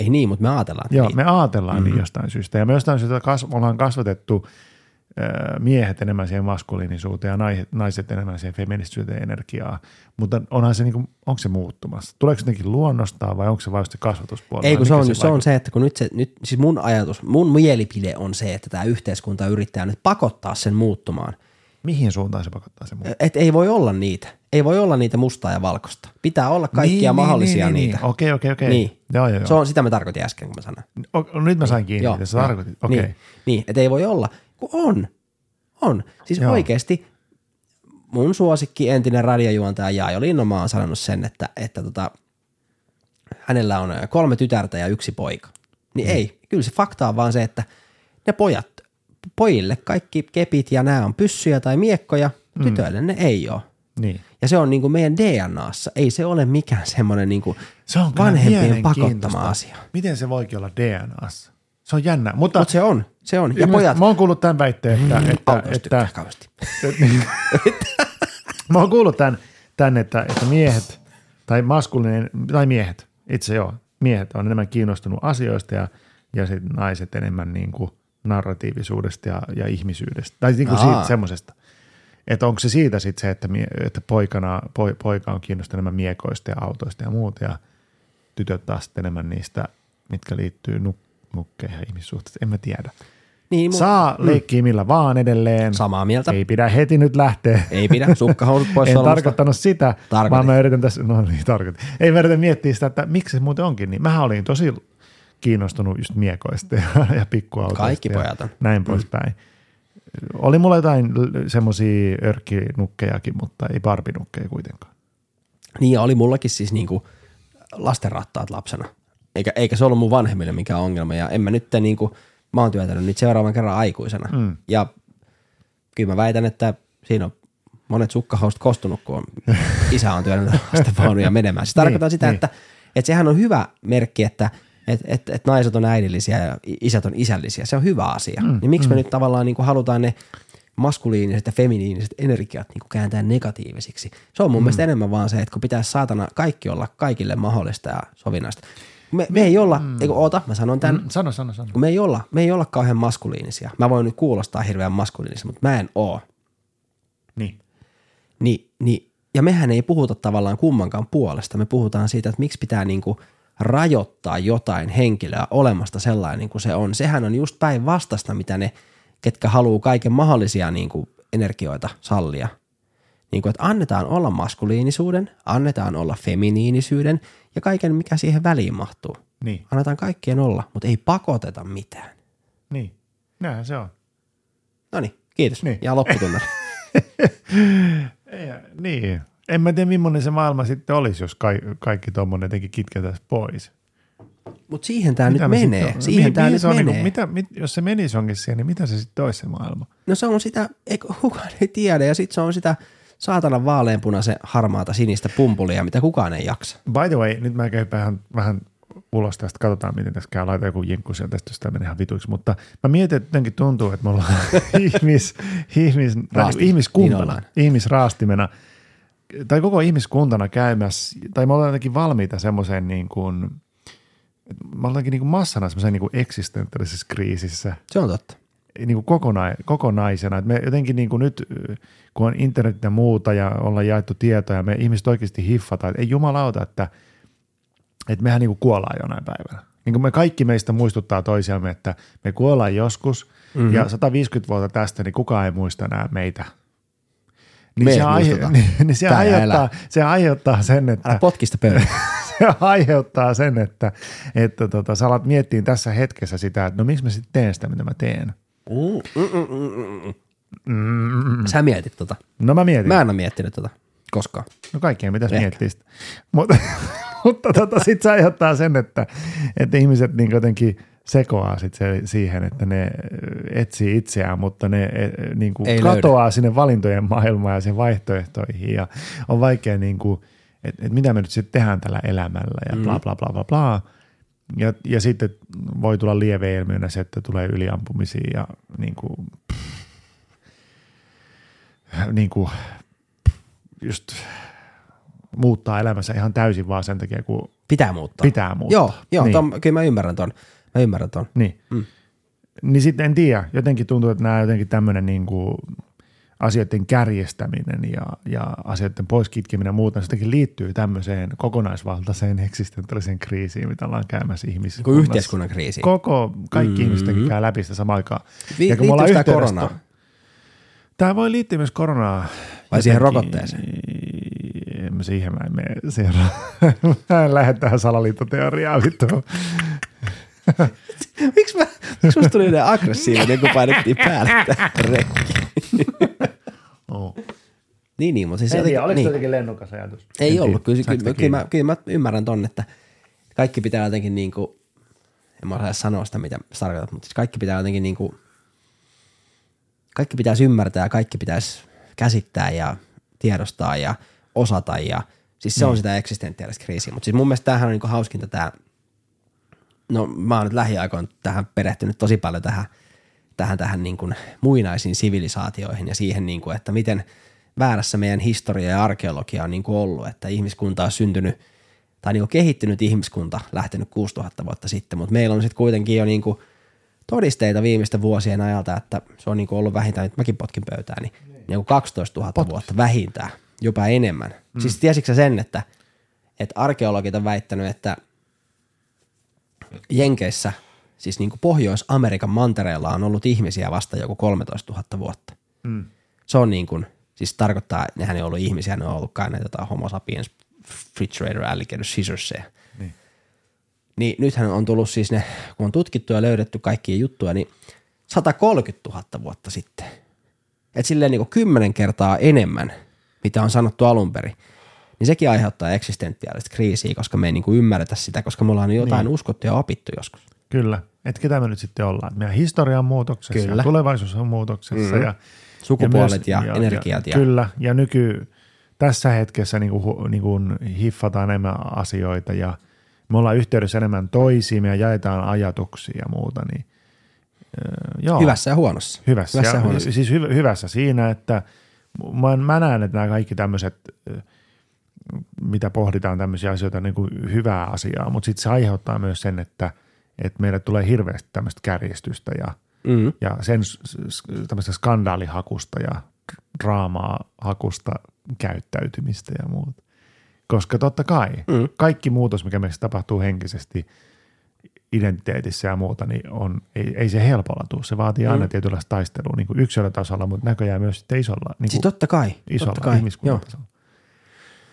Ei niin, mutta me ajatellaan. Joo, niin. me ajatellaan mm-hmm. niin jostain syystä. Ja me jostain syystä kas, ollaan kasvatettu miehet enemmän siihen maskuliinisuuteen ja naiset, naiset enemmän siihen feministisyyteen energiaa. Mutta onhan se, niinku, onko se muuttumassa? Tuleeko se jotenkin luonnostaan vai onko se vain se kasvatuspuoli? Ei, kun se on, se, on vaikuttaa? se, että kun nyt se, nyt, siis mun ajatus, mun mielipide on se, että tämä yhteiskunta yrittää nyt pakottaa sen muuttumaan. Mihin suuntaan se pakottaa se muuttumaan? Että ei voi olla niitä. Ei voi olla niitä mustaa ja valkoista. Pitää olla kaikkia mahdollisia niin, niitä. Niin. Okei, okei, okei. Niin. Joo, joo, joo. Se on, sitä mä tarkoitin äsken, kun mä sanoin. O, nyt mä sain kiinni, Joo, mitä sä tarkoitit. Okei. Niin, niin että ei voi olla. Kun on. On. Siis Joo. oikeasti mun suosikki entinen radiojuontaja Jaajo Linnomaa on sanonut sen, että, että tota, hänellä on kolme tytärtä ja yksi poika. Niin Mm. ei, kyllä se fakta on vaan se, että ne pojat, pojille kaikki kepit ja nämä on pyssyjä tai miekkoja, Mm. tytöille ne ei ole. Niin. Ja se on niin kuin meidän DNAssa. Ei se ole mikään semmoinen niin kuin Se on vanhempien pakottama asia. Miten se voikin olla DNAssa? Se on jännä. Mutta, Mutta se on, se on. Ja pojat, Mä oon kuullut tämän väitteen, että, että, autoista tykkää että, kauheasti. Mä oon kuullut tämän, tämän että, että miehet tai maskuliininen, tai miehet, itse joo, miehet on enemmän kiinnostunut asioista ja, ja sit naiset enemmän niin kuin narratiivisuudesta ja, ja ihmisyydestä. Tai niin kuin Aa. siitä semmoisesta. Että onko se siitä sitten se, että, mie, että poikana, poi, poika on kiinnostunut enemmän miekoista ja autoista ja muuta ja tytöt taas enemmän niistä, mitkä liittyy nuk, nukkeihin ja ihmissuhteisiin. En mä tiedä. Niin, mu- Saa leikkiä millä vaan edelleen. Samaa mieltä. Ei pidä heti nyt lähteä. Ei pidä, sukkahousut pois en solmusta. tarkoittanut sitä, Tarkoitin. vaan mä yritän tässä, no niin tarkoitin. Ei mä yritän miettiä sitä, että miksi se muuten onkin niin. Mähän olin tosi kiinnostunut just miekoista ja, ja pikkuautoista. Kaikki ja pojat. Näin poispäin. Oli mulla jotain semmoisia örkkinukkejakin, mutta ei barbinukkeja kuitenkaan. Niin ja oli mullakin siis niinku lastenrattaat lapsena. Eikä, eikä se ollut mun vanhemmille mikään ongelma. Ja en mä nyt niinku, mä oon työtänyt nyt seuraavan kerran aikuisena. Mm. Ja kyllä mä väitän, että siinä on monet sukkahousut kostunut, kun on, isä on työnnyt lastenvaunuja menemään. Se tarkoittaa Niin, sitä, niin. että, että sehän on hyvä merkki, että et, et, et naiset on äidillisiä ja isät on isällisiä. Se on hyvä asia. Mm, niin miksi mm. me nyt tavallaan niin kuin halutaan ne maskuliiniset ja feminiiniset energiat niin kuin kääntää negatiivisiksi? Se on mun mm. mielestä enemmän vaan se, että kun pitää saatana kaikki olla kaikille mahdollista ja sovinnaista. Me, me ei olla, mm. eikö oota, mä sanon tämän, Mm, Sano, sano, sano. kun me ei olla, me ei olla kauhean maskuliinisia. Mä voin nyt kuulostaa hirveän maskuliinisia, mutta mä en oo. Niin. Ni, niin, ja mehän ei puhuta tavallaan kummankaan puolesta. Me puhutaan siitä, että miksi pitää niinku rajoittaa jotain henkilöä olemasta sellainen kuin se on. Sehän on just päinvastaista, mitä ne, ketkä haluaa kaiken mahdollisia niinku energioita sallia. Niin kuin, että annetaan olla maskuliinisuuden, annetaan olla feminiinisyyden ja kaiken, mikä siihen väliin mahtuu. Niin. Annetaan kaikkien olla, mutta ei pakoteta mitään. Niin. Näinhän se on. No niin, kiitos. Niin. Ja lopputunnari. Ei, niin. En mä tiedä, millainen se maailma sitten olisi, jos ka- kaikki tuommoinen jotenkin kitketäisiin pois. Mutta siihen tämä nyt me menee. sitten- Siihen mihin- tämä mihin nyt on menee. Niinku, mitä, mit, jos se menisi onkin siihen, niin mitä se sitten olisi se maailma? No se on sitä, eikö kukaan ei tiedä, ja sitten se on sitä saatanan vaaleanpunaisen harmaata sinistä pumpulia, mitä kukaan ei jaksa. By the way, nyt mä käyn vähän, vähän ulos tästä, katsotaan miten tässä käy, laita joku jinkku sieltä, tästä jos tämä menee ihan vituiksi, mutta mä mietin, että jotenkin tuntuu, että me ollaan ihmis, ihmis, Raasti. Niin ihmiskuntana, ollaan. ihmisraastimena, tai koko ihmiskuntana käymässä, tai me ollaan jotenkin valmiita semmoiseen niin kuin, me ollaankin niin kuin massana semmoiseen niin kuin eksistentiaalisessa kriisissä, Se on totta. Niin kuin kokona, kokonaisena. Et me jotenkin niin kuin nyt, kun on internet ja muuta ja ollaan jaettu tietoja, me ihmiset oikeasti hiffataan, että ei jumalauta, että, että mehän niin kuin kuollaan jonain päivänä. Niin kuin me kaikki meistä muistuttaa toisiamme, että me kuollaan joskus mm-hmm. ja 150 vuotta tästä, niin kukaan ei muista enää meitä. Niin Me se, aihe, niin, niin se, Tää aiheuttaa, elää. se aiheuttaa sen, Älä että potkista pöydän. se aiheuttaa sen, että, että tota, sä alat miettiä tässä hetkessä sitä, että no miksi mä sitten teen sitä, mitä mä teen. Sä mietit tota. No mä mietin. Mä en ole miettinyt tota koskaan. No kaikkien pitäisi Ehkä. miettiä sitä. Mutta, mutta tota, sitten se aiheuttaa sen, että, että ihmiset niin jotenkin sekoaa sit se, siihen, että ne etsii itseään, mutta ne eh, niin kuin Ei katoaa sinne valintojen maailmaan ja sen vaihtoehtoihin ja on vaikea, niin kuin, että, että mitä me nyt sitten tehdään tällä elämällä ja bla bla bla bla bla. Ja, ja sitten voi tulla lieveilmiönä se, että tulee yliampumisia ja niin kuin, niin kuin, just muuttaa elämänsä ihan täysin vaan sen takia, kun Pitää muuttaa. pitää muuttaa. Joo, joo niin. ton, kyllä mä ymmärrän ton. Mä ymmärrän ton. Niin. Mm. Niin sitten en tiedä, jotenkin tuntuu, että nämä jotenkin tämmöinen niin kuin asioiden kärjestäminen ja, ja asioiden poiskitkeminen ja muuta, se jotenkin liittyy tämmöiseen kokonaisvaltaiseen eksistentiaaliseen kriisiin, mitä ollaan käymässä Niin ihmiskunnassa. yhteiskunnan kriisi. Koko, kaikki mm-hmm. ihmiset käy läpi sitä samaan aikaan. Vi- ja kun me ollaan koronaan? Tämä voi liittyä myös koronaan. Vai siihen Jotenkin- rokotteeseen? En mä siihen mä en mene. Siihen, mä en lähde tähän salaliittoteoriaan vittu. miksi mä, miksi musta tuli näin aggressiivinen, kun painettiin päälle rekki? Oh. Niin, niin, mutta siis En jotenkin, oliko niin. niin. jotenkin lennokas ajatus? Ei En ollut. Kyllä, kyllä, kyllä, mä, kyllä mä ymmärrän ton, että kaikki pitää jotenkin niin kuin, en mä osaa sanoa sitä, mitä sä tarkoitat, mutta siis kaikki pitää jotenkin niin kuin, kaikki pitäisi ymmärtää ja kaikki pitäisi käsittää ja tiedostaa ja osata ja siis se on sitä eksistentiaalista kriisiä. Mutta siis mun mielestä tämähän on niin kuin hauskinta tämä, no mä oon nyt lähiaikoina tähän perehtynyt tosi paljon tähän, tähän, tähän niin kuin muinaisiin sivilisaatioihin ja siihen, niin kuin, että miten väärässä meidän historia ja arkeologia on niin kuin ollut, että ihmiskunta on syntynyt tai niin kuin kehittynyt ihmiskunta lähtenyt 6000 vuotta sitten, mutta meillä on sitten kuitenkin jo niin kuin todisteita viimeisten vuosien ajalta, että se on niin kuin ollut vähintään, nyt mäkin potkin pöytään, niin, niin kuin 12 000 vuotta vähintään, jopa enemmän. Mm. Siis tiesitkö sen, että, että arkeologit on väittänyt, että Jenkeissä, siis niin kuin Pohjois-Amerikan mantereella on ollut ihmisiä vasta joku 13 000 vuotta. Mm. Se on niin kuin, siis tarkoittaa, että nehän ei ollut ihmisiä, ne on ollut kai näitä jotain homo sapiens, refrigerator, alligator, scissorsia. Niin. Niin nythän on tullut siis ne, kun on tutkittu ja löydetty kaikkia juttuja, niin 130 000 vuotta sitten. Et silleen niin kuin kymmenen kertaa enemmän, mitä on sanottu alun perin. Niin sekin aiheuttaa eksistentiaalista kriisiä, koska me ei niin kuin ymmärretä sitä, koska me ollaan jotain niin. uskottu ja opittu joskus. Kyllä. Että ketä me nyt sitten ollaan. Meidän historia on muutoksessa Kyllä. ja tulevaisuus on muutoksessa. Mhm. Ja, Sukupuolet ja, energiat. Ja, Kyllä, ja nyky tässä hetkessä niin kuin, niin kuin hiffataan enemmän asioita ja me ollaan yhteydessä enemmän toisiin ja jaetaan ajatuksia ja muuta. Niin, öö, joo. Hyvässä ja huonossa. Hyvässä. Hyvässä ja ja, huonossa. siis hy, hyvässä siinä, että mä, mä näen, että nämä kaikki tämmöiset, mitä pohditaan tämmöisiä asioita, niin kuin hyvää asiaa, mutta sitten se aiheuttaa myös sen, että, että meille tulee hirveästi tämmöistä kärjistystä ja, Mm. ja sen tämmöistä skandaalihakusta ja draamaa hakusta käyttäytymistä ja muuta. Koska totta kai Mm. kaikki muutos, mikä meissä tapahtuu henkisesti, identiteetissä ja muuta, niin on, ei, ei se helpolla tule. Se vaatii aina Mm. tietynlaista taistelua niin kuin yksilötasolla, mutta näköjään myös sitten isolla, niin Siis kuin totta kai. isolla totta kai. Joo. ihmiskuntatasolla.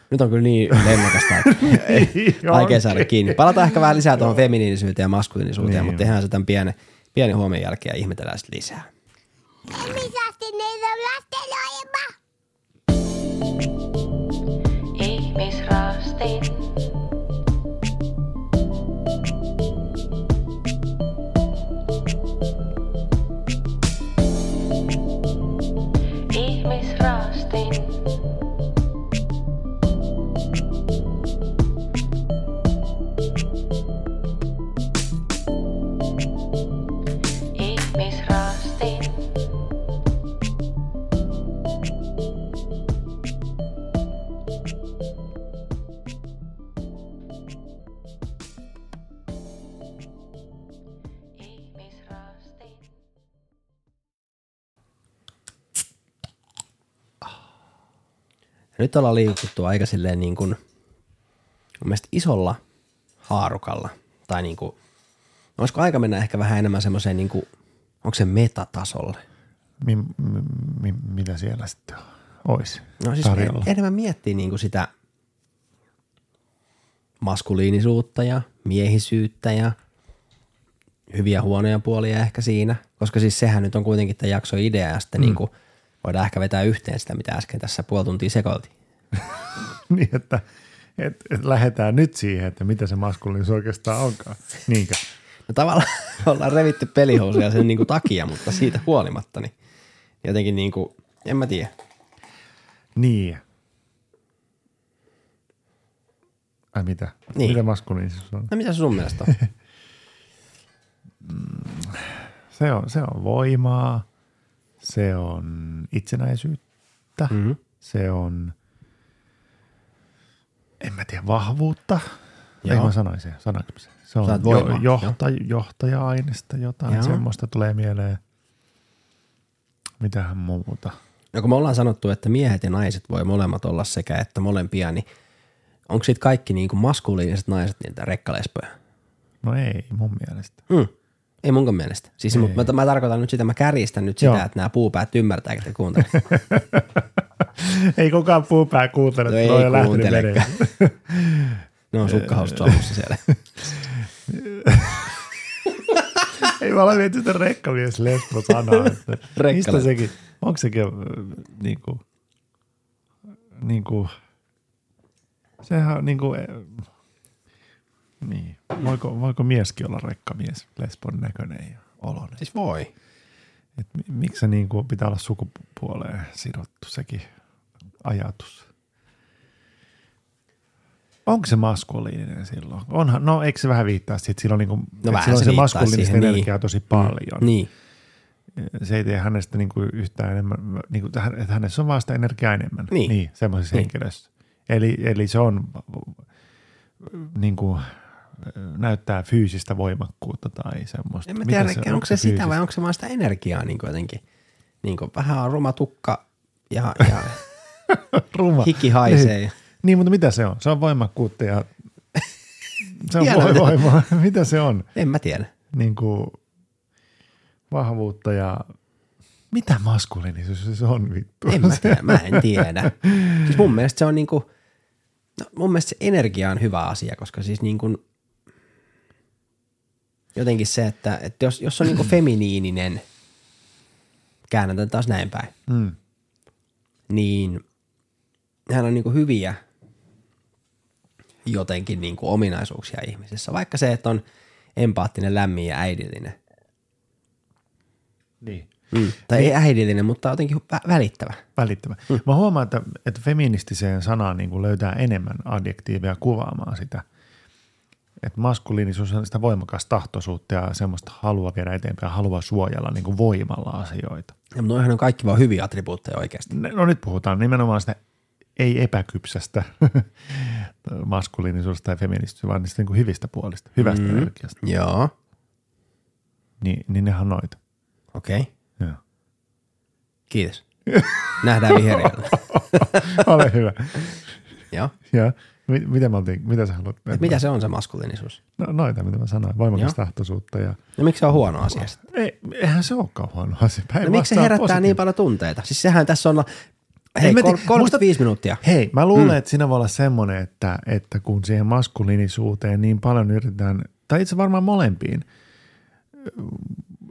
Nyt on kyllä niin lennokasta, että vaikea saada kiinni. Palataan ehkä vähän lisää tuohon feminiinisyyteen ja maskuliinisuuteen, Niin. mutta tehdään se tämän pienen, pienen huomion jälkeen ja ihmetellään sitten lisää. Ihmisraastin. Nyt ollaan liikuttu aika silleen niin kuin, mun mielestä isolla haarukalla. Tai niin kuin, olisiko aika mennä ehkä vähän enemmän semmoiseen, niin kuin, onko se metatasolle? Mi, mi, mi, mitä siellä sitten olisi No siis tarjolla? en- enemmän miettii niin kuin sitä maskuliinisuutta ja miehisyyttä ja hyviä huonoja puolia ehkä siinä, koska siis sehän nyt on kuitenkin tämän jakson idea ja sitten mm. niin kuin voidaan ehkä vetää yhteen sitä, mitä äsken tässä puoli tuntia sekoiltiin. niin, että et, et lähdetään nyt siihen, että mitä se maskuliinisuus oikeastaan onkaan. Niinkö? No tavallaan ollaan revitty pelihousuja sen niin kuin takia, mutta siitä huolimatta, niin jotenkin niin kuin, en mä tiedä. Niin. Ai mitä? Niin. Mitä maskuliinisuus on? No mitä se sun mielestä on? Se on, se on voimaa, se on itsenäisyyttä, Mhm. se on, en mä tiedä, vahvuutta. Joo. Ei mä sanoisin, sanoinko mä se? Se on jo, johta, johtaja-aineesta jotain, Joo. semmoista tulee mieleen. Mitähän muuta? No kun me ollaan sanottu, että miehet ja naiset voi molemmat olla sekä että molempia, niin onko sitten kaikki niin kuin maskuliiniset naiset niitä rekkalespoja? No ei mun mielestä. Hmm. Ei munkaan mielestä. Siis Ei. mä, mä, tarkoitan nyt sitä, mä kärjistän nyt sitä, Joo. että nämä puupäät ymmärtää, että kuuntelee. ei kukaan puupää kuuntele, No ei on kuuntelekaan. Ne on sukkahousut solmussa siellä. Ei mä olen miettinyt rekkamies lesbo sanaa. Mistä sekin, onko sekin äh, niin kuin, niin kuin, sehän on niin kuin, äh, niin. Voiko, voiko mieskin olla rekkamies lesbon näköinen ja oloinen? siis voi. Et mi- miksi se niin kuin pitää olla sukupuoleen sidottu sekin ajatus? Onko se maskuliininen silloin? Onhan, no eikö se vähän viittaa siitä, että sillä on, niin kuin, No sillä on se se maskuliinista siihen, niin. energiaa tosi paljon. Niin. Se ei tee hänestä niin kuin yhtään enemmän, niin kuin, että hänessä on vaan sitä energiaa enemmän. Niin. niin semmoisessa Niin. niin. henkilössä. Eli, eli se on niin kuin, näyttää fyysistä voimakkuutta tai semmoista. En mä tiedä, onko se sitä fyysistä? vai onko se vaan sitä energiaa niin kuin jotenkin. Niin kuin vähän on ruma tukka ja, ja Ruma. hiki haisee. Niin. niin, mutta mitä se on? Se on voimakkuutta ja se on voi, voimaa. mitä se on? En mä tiedä. Niin kuin vahvuutta ja mitä maskuliinisuus se on vittu? En mä tiedä, mä en tiedä. Siis mun mielestä se on niinku, no mun mielestä se energia on hyvä asia, koska siis niinku, jotenkin se, että, että jos, jos on niinku feminiininen, käännetään taas näin päin, Mm. niin hän on niinku hyviä jotenkin niinku ominaisuuksia ihmisessä. Vaikka se, että on empaattinen, lämmin ja äidillinen. Niin. Mm. Tai ei äidillinen, mutta jotenkin vä- välittävä. Välittävä. Mm. Mä huomaan, että, että feministiseen sanaan niin kuin löytää enemmän adjektiiveja kuvaamaan sitä. Että maskuliinisuus on sitä voimakasta tahtoisuutta ja semmoista halua viedä eteenpäin, halua suojella niin kuin voimalla asioita. Ja noihän on kaikki vaan hyviä attribuutteja oikeasti. No nyt puhutaan nimenomaan sitä ei epäkypsästä maskuliinisuudesta tai feminististä, vaan niistä niin kuin hyvistä puolista, hyvästä mm. energiasta. Joo, Niin, niin nehän on noita. okei. Okay. Joo. Kiitos. Nähdään vihreällä. Ole hyvä. Joo. Ja mit, mitä, me oltiin, mitä sä haluat? Et mitä se on se maskuliinisuus? No, noita, mitä mä sanoin. Voimakasta Joo. tahtoisuutta ja No miksi se on huono asia? Ei, eihän se olekaan huono asia. No miksi se herättää niin paljon tunteita? Siis sehän tässä on, hei, mä kol- tiedä. 35 minuuttia. Hei, mä luulen, mm. että siinä voi olla semmoinen, että, että kun siihen maskuliinisuuteen niin paljon yritetään, tai itse varmaan molempiin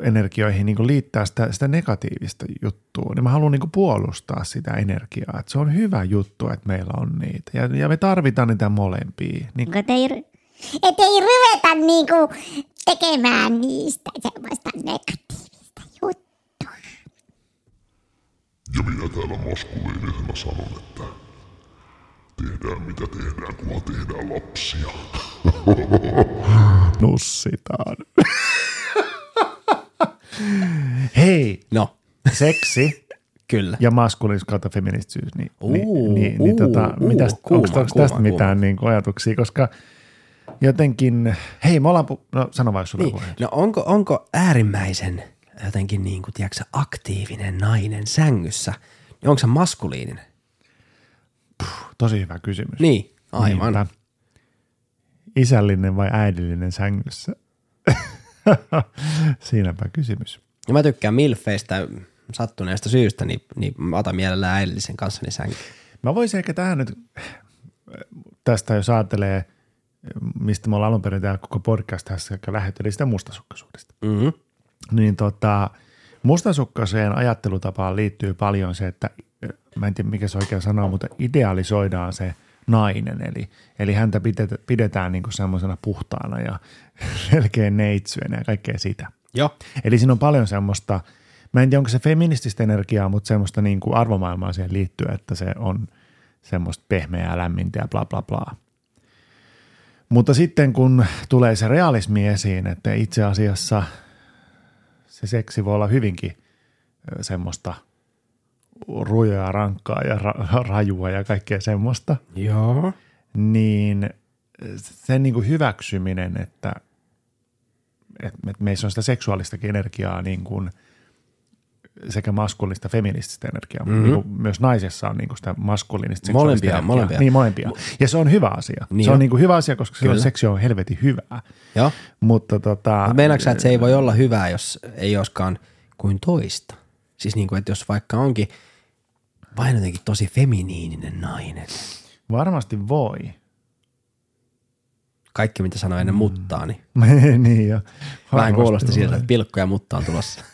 energioihin niin liittää sitä, sitä negatiivista juttua, niin mä haluan niin puolustaa sitä energiaa. Että se on hyvä juttu, että meillä on niitä. Ja, ja me tarvitaan niitä molempia. Niin, Et ei, et ei ruveta niinku tekemään niistä semmoista negatiivista juttua. Ja minä täällä maskuliinisena sanon, että tehdään mitä tehdään, kunhan tehdään lapsia. nussitaan. Hei, No, seksi kyllä. ja maskuliinisuus kautta feministisyys, niin, Uu, niin, niin, niin uu, tota, uu, mitäs, kuuma, onko, onko kuuma, tästä kuuma. mitään niin kuin ajatuksia, koska jotenkin, hei me ollaan, pu- no sano vai sulla Niin. niin. No onko, onko äärimmäisen jotenkin niin kuin, tiedätkö, aktiivinen nainen sängyssä, niin onko se maskuliininen? Tosi hyvä kysymys. Niin, aivan. Niinpä. Isällinen vai äidillinen sängyssä? Siinäpä kysymys. Ja mä tykkään milfeistä sattuneesta syystä, niin, niin mä otan mielellään äidillisen kanssani sänkyyn. Mä voisin ehkä tähän nyt, tästä jos ajattelee, mistä me ollaan alun perin tämä koko podcast tässä ehkä lähdetty, eli sitä mustasukkaisuudesta. Mm-hmm. Niin tota, mustasukkaiseen ajattelutapaan liittyy paljon se, että mä en tiedä mikä se oikein sana on, mutta idealisoidaan se nainen, eli, eli häntä pidetään, pidetään niin semmoisena puhtaana ja selkeän neitsyenä ja kaikkea sitä. Joo. Eli siinä on paljon semmoista, mä en tiedä onko se feminististä energiaa, mutta semmoista niin kuin arvomaailmaa siihen liittyy, että se on semmoista pehmeää, lämmintä ja bla bla bla. Mutta sitten kun tulee se realismi esiin, että itse asiassa se seksi voi olla hyvinkin semmoista rujaa, rankkaa ja ra- rajua ja kaikkea semmoista, Joo. niin sen niin kuin hyväksyminen, että, että meissä on sitä seksuaalistakin energiaa niin kuin sekä maskuliinista feminististä energiaa. Mm-hmm. Niin kuin myös naisessa on niin kuin sitä maskuliinista seksuaalista Molempia, energiaa. molempia. Niin, molempia. Ja se on hyvä asia. Niin se on. on niin kuin hyvä asia, koska Kyllä. se seksi on helvetin hyvää. Joo. Mutta tota, Meinaatko sä, että se ei voi olla hyvää, jos ei olisikaan kuin toista? Siis niin kuin, että jos vaikka onkin vain jotenkin tosi feminiininen nainen. varmasti voi. Kaikki, mitä sanoin ennen muttaa, niin niin jo. vähän kuulosti siltä, että pilkko ja mutta on tulossa.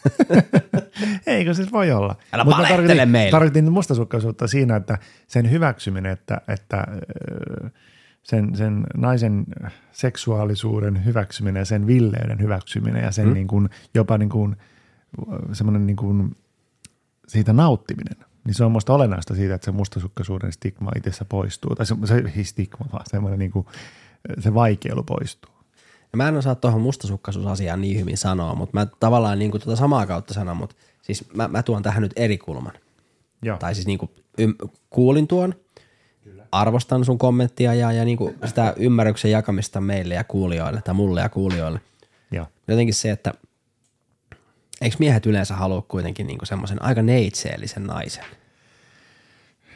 Eikö siis voi olla? Älä Mut valehtele tarkoitin- meille. Tarkoitin mustasukkaisuutta siinä, että sen hyväksyminen, että, että sen, sen naisen seksuaalisuuden hyväksyminen ja sen villeyden hyväksyminen ja sen mm. niin kuin, jopa niin kuin, semmoinen niin kuin, siitä nauttiminen, niin se on musta olennaista siitä, että se mustasukkaisuuden stigma itsessä poistuu. Tai se, se stigma, vaan semmoinen niin kuin, se vaikeilu poistuu. Ja mä en osaa tuohon mustasukkaisuusasiaan niin hyvin sanoa, mutta mä tavallaan niin kuin tuota samaa kautta sanon, mutta siis mä, mä tuon tähän nyt eri kulman. Joo. Tai siis niin kuin ym, kuulin tuon, Kyllä. arvostan sun kommenttia ja, ja niin kuin sitä ymmärryksen jakamista meille ja kuulijoille tai mulle ja kuulijoille. Joo. Jotenkin se, että eikö miehet yleensä halua kuitenkin niin semmoisen aika neitseellisen naisen?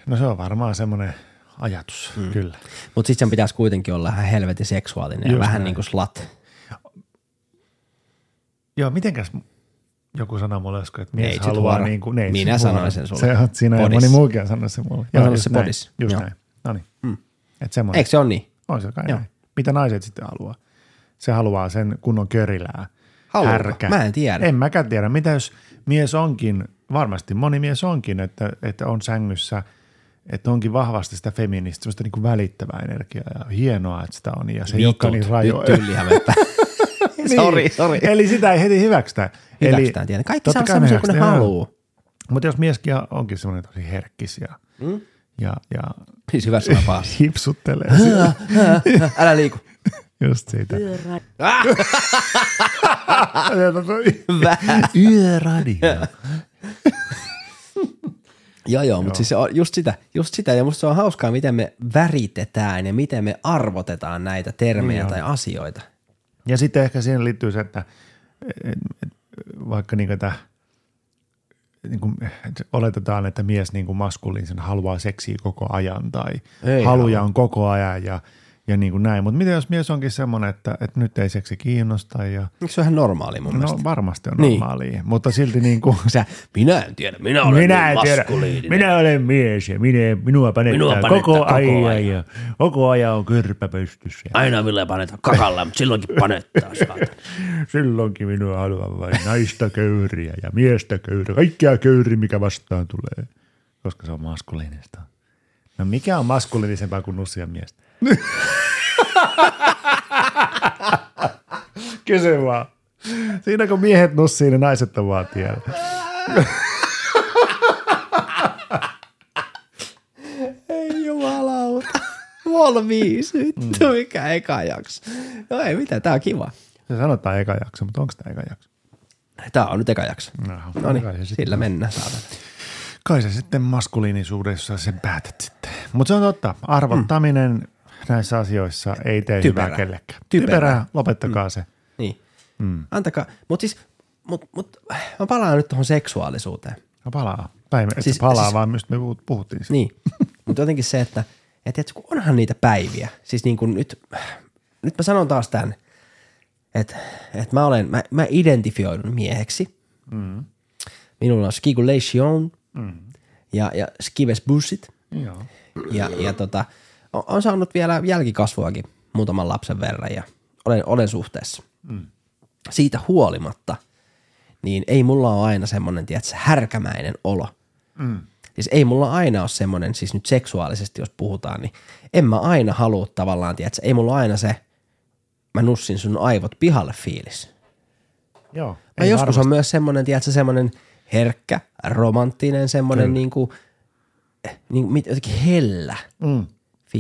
No se on varmaan semmoinen ajatus, mm. kyllä. Mutta sitten sen pitäisi kuitenkin olla ihan helvetin seksuaalinen ja Just vähän näin. niin kuin slut. Joo, mitenkäs joku sanoi mulle joskus, että mies Neitsyt haluaa huora. niin kuin, neitsyt Minä sanoin sen sulle. Se on siinä ja moni muukin on sanonut sen mulle. sanonut just se näin. podis. Just Joo. näin. No niin. Mm. Että semmoinen. Eikö se ole niin? On se kai Joo. näin. Mitä naiset sitten haluaa? Se haluaa sen kunnon körilää. Haluuko? härkä. Mä en tiedä. En mäkään tiedä. Mitä jos mies onkin, varmasti moni mies onkin, että, että on sängyssä, että onkin vahvasti sitä feminististä, semmoista niin välittävää energiaa ja hienoa, että sitä on. Ja se ei olekaan niin rajoja. Vettä. Sori, sori. Eli sitä ei heti hyväksytä. Hyväksytään tietenkin. Kaikki totta saa semmoisia kuin ne haluu. Mutta jos mieskin onkin semmoinen tosi herkkis ja, mm? ja, ja Siis hyvässä vai pahassa? hipsuttelee Älä liiku. Just siitä. Vähän. Yöradio. Joo, joo, mutta siis just sitä, just sitä, ja musta se on hauskaa, miten me väritetään ja miten me arvotetaan näitä termejä Niin tai asioita. Ja sitten ehkä siihen liittyy se, että et, et, vaikka niin että niin kuin, että oletetaan, että mies niin kuin maskuliinisen haluaa seksiä koko ajan tai Ei haluja on koko ajan ja, ja niin kuin näin. Mutta mitä jos mies onkin semmoinen, että, että nyt ei seksi kiinnosta ja Eikö se ole ihan normaali mun no mielestä? varmasti on Niin. normaalia, mutta silti niin kuin, Sä, minä en tiedä, minä olen minä niin en tiedä, minä olen mies ja minä, minua panettaa, Minua panettaa koko, koko ajan, ajan. ja koko ajan on kyrpä pystyssä. Aina ville paneta kakalla, mutta silloinkin panettaa. Silloinkin minua haluan vain naista köyriä ja miestä köyriä. Kaikkia köyri, mikä vastaan tulee. Koska se on maskuliinista. No mikä on maskuliinisempaa kuin nussia miestä? Kysy vaan. Siinä kun miehet nussii, niin naiset on vaan tiellä. Ei jumalauta. Valmiis, vittu, mikä eka jakso. No ei mitään, tää on kiva. Se sanotaan eka jakso, mutta onko tämä eka jakso? Tää on nyt eka jakso. No, No niin, sillä mennään saadaan. Kai se sitten maskuliinisuudessa sen päätät sitten. Mutta se on totta. Arvottaminen mm. Näissä asioissa ei tee Typerää. hyvää kellekään. Typerää. Typerää. Lopettakaa mm. se. Niin. Mm. Antakaa, mutta siis, mut, mut, mä palaan nyt tuohon seksuaalisuuteen. No palaa. Päivä, et Siis- palaa, siis- vaan mistä me puhut- puhuttiin. siitä. Niin, mutta jotenkin se, että et tiedätkö, kun onhan niitä päiviä. Siis niin kuin nyt, nyt mä sanon taas tämän, että, että mä olen, mä, mä identifioidun mieheksi. Mm. Minulla on skigulation mm. ja, ja skives bussit. Joo. Ja, ja tota, on, on saanut vielä jälkikasvuakin muutaman lapsen verran ja olen, olen suhteessa. Mm. Siitä huolimatta, niin ei mulla ole aina semmoinen, tiedätkö, härkämäinen olo. Mm. Siis ei mulla aina ole semmoinen, siis nyt seksuaalisesti jos puhutaan, niin en mä aina halua tavallaan, tiedätkö, ei mulla aina se, mä nussin sun aivot pihalle fiilis. Joo. Mä joskus varmasti. on myös semmoinen, tiedätkö, semmoinen herkkä, romanttinen, semmoinen niin kuin, niin kuin, jotenkin hellä Mm.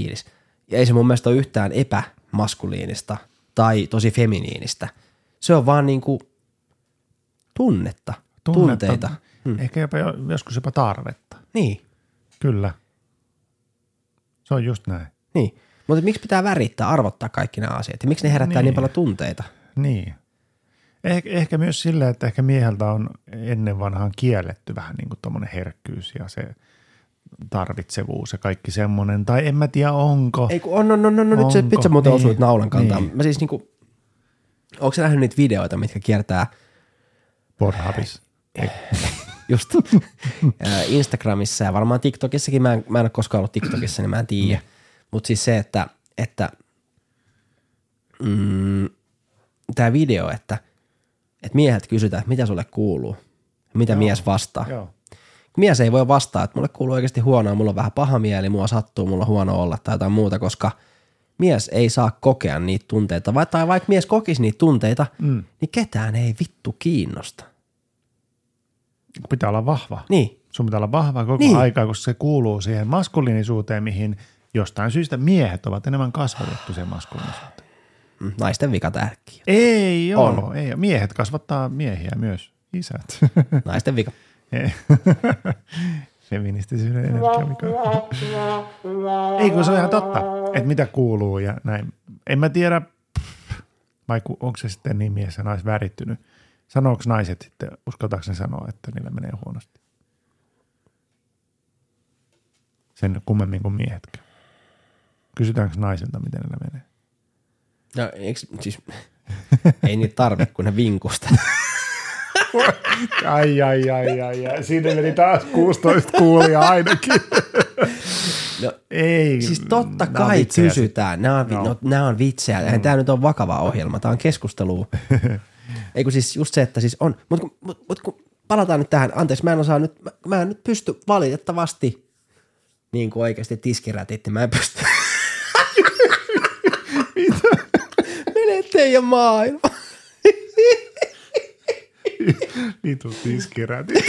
Fiilis. Ja ei se mun mielestä ole yhtään epämaskuliinista tai tosi feminiinistä. Se on vaan niin kuin tunnetta, Tunnetta, tunteita. Hmm. Ehkä jopa, jo- joskus jopa tarvetta. Niin, Kyllä. Se on just näin. niin. Mutta miksi pitää värittää, arvottaa kaikki nämä asiat? Ja miksi ne herättää niin, Niin. niin paljon tunteita? Niin. Eh, ehkä myös sillä, että ehkä mieheltä on ennen vanhaan kielletty vähän niin kuin tuommoinen herkkyys ja se tarvitsevuus ja kaikki semmoinen. Tai en mä tiedä onko. Ei kun on, on, on, on, on nyt, se, sä muuten Niin, osuit naulan kantaan. niin. Mä siis niinku, onko sä nähnyt niitä videoita, mitkä kiertää Pornhubis. just Instagramissa ja varmaan TikTokissakin, mä en, mä en ole koskaan ollut TikTokissa, niin mä en tiedä. Mutta siis se, että, että mm, tämä video, että, että miehet kysytään, että mitä sulle kuuluu, mitä Joo. mies vastaa. Joo. Mies ei voi vastaa, että mulle kuuluu oikeasti huonoa, mulla on vähän paha mieli, mua sattuu, mulla on huono olla tai jotain muuta, koska mies ei saa kokea niitä tunteita, vai, tai vaikka mies kokisi niitä tunteita, mm. niin ketään ei vittu kiinnosta. Pitää olla vahva. Niin, Sun pitää olla vahva koko Niin. aikaa, koska se kuuluu siihen maskuliinisuuteen, mihin jostain syystä miehet ovat enemmän kasvatettu siihen maskuliinisuuteen. Mm, naisten vika tärkeä. Ei On. ole. Ei. ole. Miehet kasvattaa miehiä myös. Isät. Naisten vika. Ei. Feministisyyden energia. Mikä... Ei kun se on ihan totta, että mitä kuuluu ja näin. En mä tiedä, vai onko se sitten niin mies ja nais värittynyt. Sanooko naiset sitten, uskaltaako ne sanoa, että niillä menee huonosti? Sen kummemmin kuin miehetkään. Kysytäänkö naisilta, miten niillä menee? No, eikö, siis, ei niitä tarvi, kun ne vinkusta. Ai, ai, ai, ai, ai. Siinä meni taas 16 kuulia ainakin. No, Ei. siis totta on kai vitsejä kysytään. Nämä on, no. No, nämä on vitsejä. Mm. Tämä nyt on vakava ohjelma. Tämä on keskustelu. Ei kun siis just se, että siis on. Mutta mut, mut, kun palataan nyt tähän. Anteeksi, mä en osaa nyt, mä, mä en nyt pysty valitettavasti niin kuin oikeasti tiskirätit, niin mä en pysty. Mene teidän maailma. Vitu tiskirätit.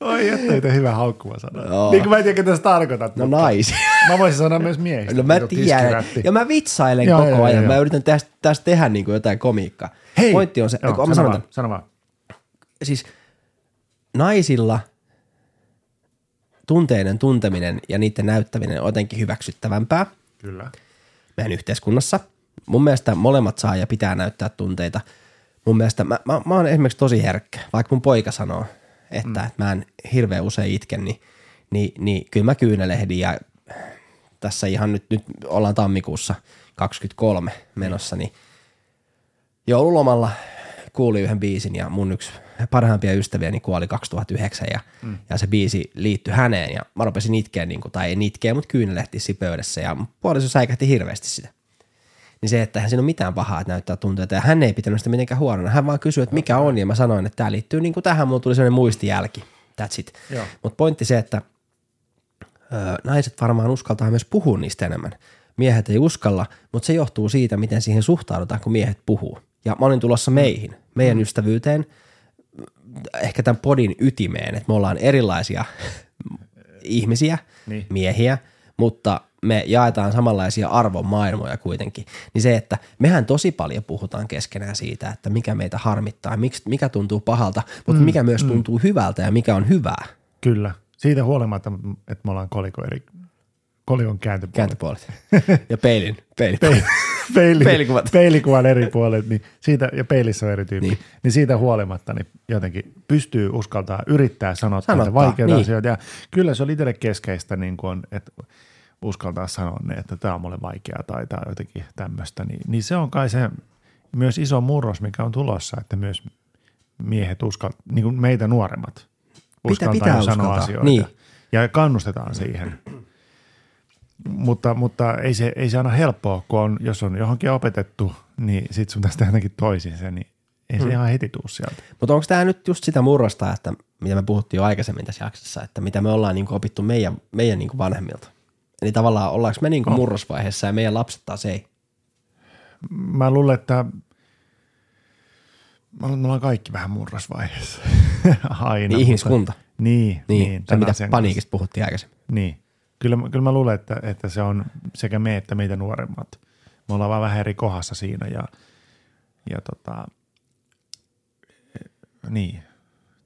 Oi, että hyvä haukkuma sana. Joo. Niin kuin mä en tiedä, ketä sä tarkoitat. No naisia. Mä voisin sanoa myös miehistä. No mä tiedän. Ja mä vitsailen Joo, koko joo, ajan. joo, Mä yritän tästä, tästä tehdä niin kuin jotain komiikkaa. Hei! Pointti on se, Joo, sano, sanon vaan, sano vaan. siis naisilla tunteiden tunteminen ja niiden näyttäminen on jotenkin hyväksyttävämpää Kyllä. meidän yhteiskunnassa. Mun mielestä molemmat saa ja pitää näyttää tunteita. Mun mielestä mä, mä, mä oon esimerkiksi tosi herkkä, vaikka mun poika sanoo, että, mm. että mä en hirveän usein itken, niin, niin, niin kyllä mä kyynelehdin ja tässä ihan nyt, nyt ollaan tammikuussa 23 menossa, niin joululomalla kuuli yhden biisin ja mun yksi parhaimpia ystäviäni kuoli 2009 ja, mm. ja se biisi liittyi häneen ja mä rupesin itkeä, niin kuin, tai en itkeä, mutta kyynelehti siinä pöydässä ja puoliso säikähti hirveästi sitä. Niin se, että eihän siinä ole mitään pahaa, että näyttää tunteita ja hän ei pitänyt sitä mitenkään huonona. Hän vaan kysyi, että mikä on ja mä sanoin, että tämä liittyy niin kuin tähän, mulla tuli sellainen muistijälki. That's it. Mutta pointti se, että ö, naiset varmaan uskaltaa myös puhua niistä enemmän. Miehet ei uskalla, mutta se johtuu siitä, miten siihen suhtaudutaan, kun miehet puhuu. Ja mä olin tulossa meihin, meidän ystävyyteen, ehkä tämän podin ytimeen, että me ollaan erilaisia ihmisiä, Niin. miehiä, mutta me jaetaan samanlaisia arvomaailmoja kuitenkin. Niin se, että mehän tosi paljon puhutaan keskenään siitä, että mikä meitä harmittaa, mikä tuntuu pahalta, mutta mm, mikä myös mm. tuntuu hyvältä ja mikä on hyvää. Kyllä. Siitä huolimatta, että me ollaan koliko eri, kolikon kääntöpuolet. Kääntöpuolet. Ja peilin. peilin. Peili, peili, Peilikuvat. Peilikuvan eri puolet, niin siitä, ja peilissä on eri tyyppi, Niin. niin, siitä huolimatta niin jotenkin pystyy uskaltaa yrittää sanoa Sanottaa, vaikeita niin. asioita. Ja kyllä se on itselle keskeistä, niin kuin on, että uskaltaa sanoa ne, että tämä on mulle vaikeaa tai tämä on jotenkin tämmöistä. Niin, niin se on kai se myös iso murros, mikä on tulossa, että myös miehet uskaltaa, niin kuin meitä nuoremmat, uskaltaa pitää jo sanoa uskaltaa, asioita. niin. Ja kannustetaan siihen mutta, mutta ei, se, ei se aina helppoa, kun on, jos on johonkin opetettu, niin sit sun tästä ainakin toisin se, niin ei se Hmm. ihan heti tuu sieltä. Mutta onko tämä nyt just sitä murrosta, että mitä me puhuttiin jo aikaisemmin tässä jaksossa, että mitä me ollaan niinku opittu meidän, meidän niinku vanhemmilta? Eli tavallaan ollaanko me niinku murrosvaiheessa ja meidän lapset taas ei? Mä luulen, että mä luulen, että me ollaan kaikki vähän murrosvaiheessa. Aina. Niin ihmiskunta. Mutta, niin, Niin, niin se mitä paniikista puhuttiin aikaisemmin. Niin. Kyllä, kyllä mä luulen, että, että se on sekä me että meitä nuoremmat. Me ollaan vaan vähän eri kohdassa siinä ja, ja tota, niin.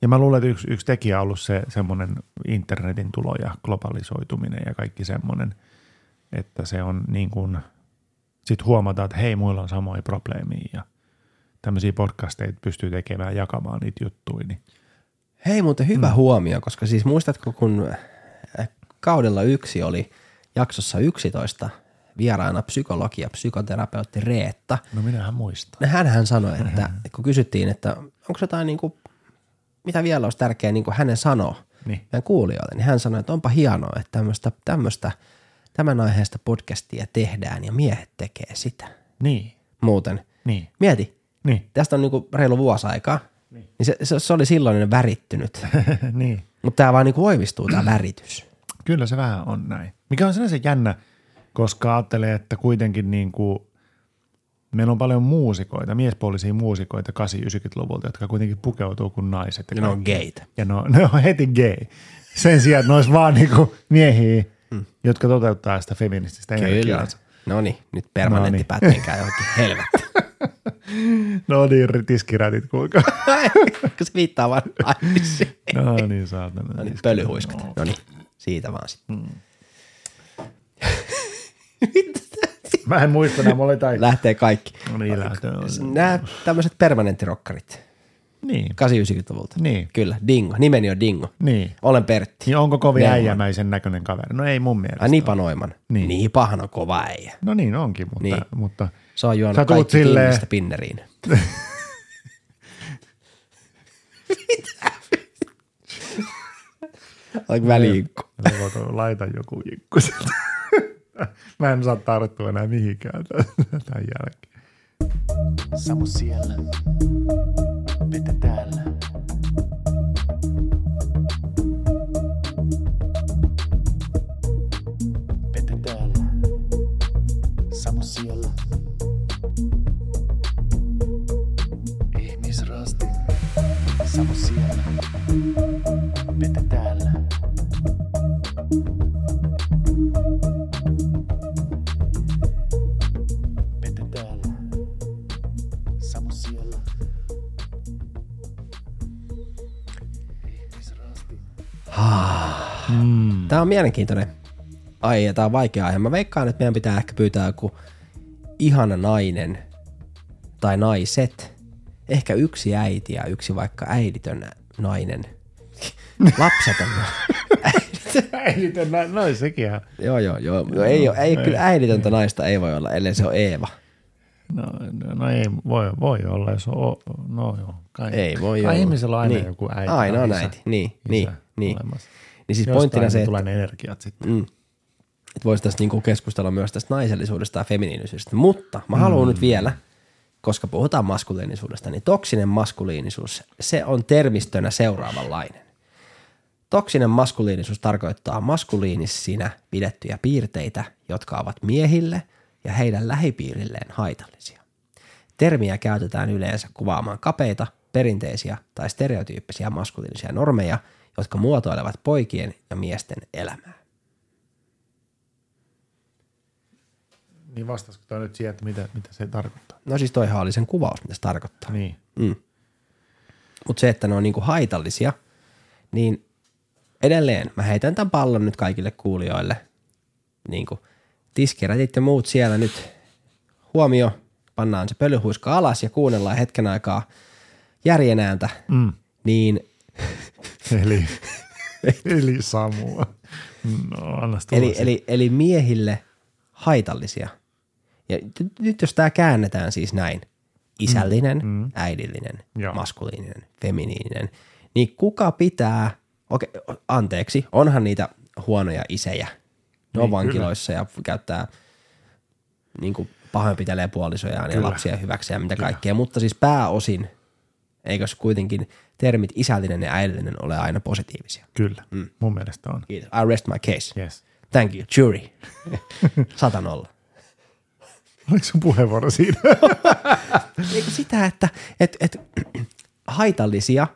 Ja mä luulen, että yksi, yksi tekijä on ollut se semmoinen internetin tulo ja globalisoituminen ja kaikki semmoinen, että se on niin kuin, sit huomataan, että hei, muilla on samoja probleemia ja tämmöisiä podcasteja pystyy tekemään, jakamaan niitä juttuja. Niin. Hei muuten hyvä mm. huomio, koska siis muistatko kun äh, kaudella yksi oli jaksossa 11 vieraana psykologi ja psykoterapeutti Reetta. No minähän muistan. Hänhän sanoi, että kun kysyttiin, että onko jotain niin kuin, mitä vielä olisi tärkeää niin kuin hänen sanoa Niin. meidän kuulijoille, niin hän sanoi, että onpa hienoa, että tämmöistä, tämmöistä tämän aiheesta podcastia tehdään ja miehet tekee sitä. Niin, Muuten, niin, mieti, niin, tästä on niin kuin reilu vuosi aikaa, niin, se, se, se, oli silloin värittynyt, niin. mutta tämä vaan niin kuin voimistuu tämä väritys. Kyllä se vähän on näin. Mikä on sinänsä jännä, koska ajattelee, että kuitenkin niin kuin, meillä on paljon muusikoita, miespuolisia muusikoita 80-90-luvulta, jotka kuitenkin pukeutuu kuin naiset. Ja ne on geitä. Ja ne on, ne on heti gay. Sen sijaan, että ne olisi vaan niin kuin miehiä, mm. jotka toteuttaa sitä feminististä energiaansa. No niin, nyt permanentti No niin. pätkinkää johonkin helvetti. No niin, tiskirätit kuulkaa. kun se viittaa vaan naisiin. No niin, saatana. No niin, pölyhuiskat. No niin, siitä vaan sitten. Mm. Mä en muista, nämä oli tai... Lähtee kaikki. No niin, lähtee. Nämä tämmöiset permanenttirokkarit. Niin, 80-90-luvulta. Niin. Kyllä, Dingo. Nimeni on Dingo. niin. Olen Pertti. Niin onko kovin Neuvoa. äijämäisen näköinen kaveri? No ei mun mielestä. Ai Nipa Noiman. Niin. Niin pahan on kova äijä. No niin onkin, mutta, Niin. mutta Se on juonut kaikki silleen- Kingistä pinneriin. Oliko väliinkku? Voiko laita joku jikku sieltä. Mä en saa tarttua enää mihinkään tämän jälkeen. Samu siellä, Pete täällä. Pete täällä, Samu siellä. Samu siellä. Pete täällä. Tämä on mielenkiintoinen aihe ja tämä on vaikea aihe. Mä veikkaan, että meidän pitää ehkä pyytää joku ihana nainen tai naiset. Ehkä yksi äiti ja yksi vaikka äiditön nainen. Lapseton. Äiditön, no, no sekin ihan. joo, joo, joo. joo ei, ole, ei, kyllä äiditöntä naista ei voi olla, ellei se ole Eeva. No, no, no ei voi, voi olla, jos on, no joo. Kai, Ei voi kai olla. ihmisellä on aina niin. joku äiti. Aina on isä- äiti, niin, isä niin, niin. olemassa. Niin siis Jostain pointtina se, tulee että, ne energiat sitten. mm, että voisi tästä niinku keskustella myös tästä naisellisuudesta ja feminiinisyydestä. Mutta mä haluan nyt vielä, koska puhutaan maskuliinisuudesta, niin toksinen maskuliinisuus, se on termistönä seuraavanlainen. Toksinen maskuliinisuus tarkoittaa maskuliinisina pidettyjä piirteitä, jotka ovat miehille ja heidän lähipiirilleen haitallisia. Termiä käytetään yleensä kuvaamaan kapeita, perinteisiä tai stereotyyppisiä maskuliinisia normeja, jotka muotoilevat poikien ja miesten elämää. Niin vastasiko toi nyt siihen, että mitä, mitä se tarkoittaa? No siis toihan oli sen kuvaus, mitä se tarkoittaa. Niin. Mm. Mutta se, että ne on niinku haitallisia, niin edelleen mä heitän tämän pallon nyt kaikille kuulijoille. Niinku tiskirätit ja muut siellä nyt huomio, pannaan se pölyhuiska alas ja kuunnellaan hetken aikaa järjen ääntä, Mm. niin Eli, eli Samua. No, anna eli, eli, eli miehille haitallisia. Ja nyt jos tämä käännetään siis näin, isällinen, mm, mm. äidillinen, Joo. maskuliininen, feminiininen, niin kuka pitää, okei, anteeksi, onhan niitä huonoja isejä. Ne on Niin, vankiloissa ja käyttää niin kuin pahoinpitelee puolisojaan ja Kyllä. lapsia hyväksi ja mitä kaikkea, mutta siis pääosin, eikös kuitenkin termit isällinen ja äidillinen ole aina positiivisia. Kyllä, mm. mun mielestä on. Kiitos. I rest my case. Yes. Thank you, jury. Sata nolla. Oliko sun puheenvuoro siinä? Eikö sitä, että et, et, haitallisia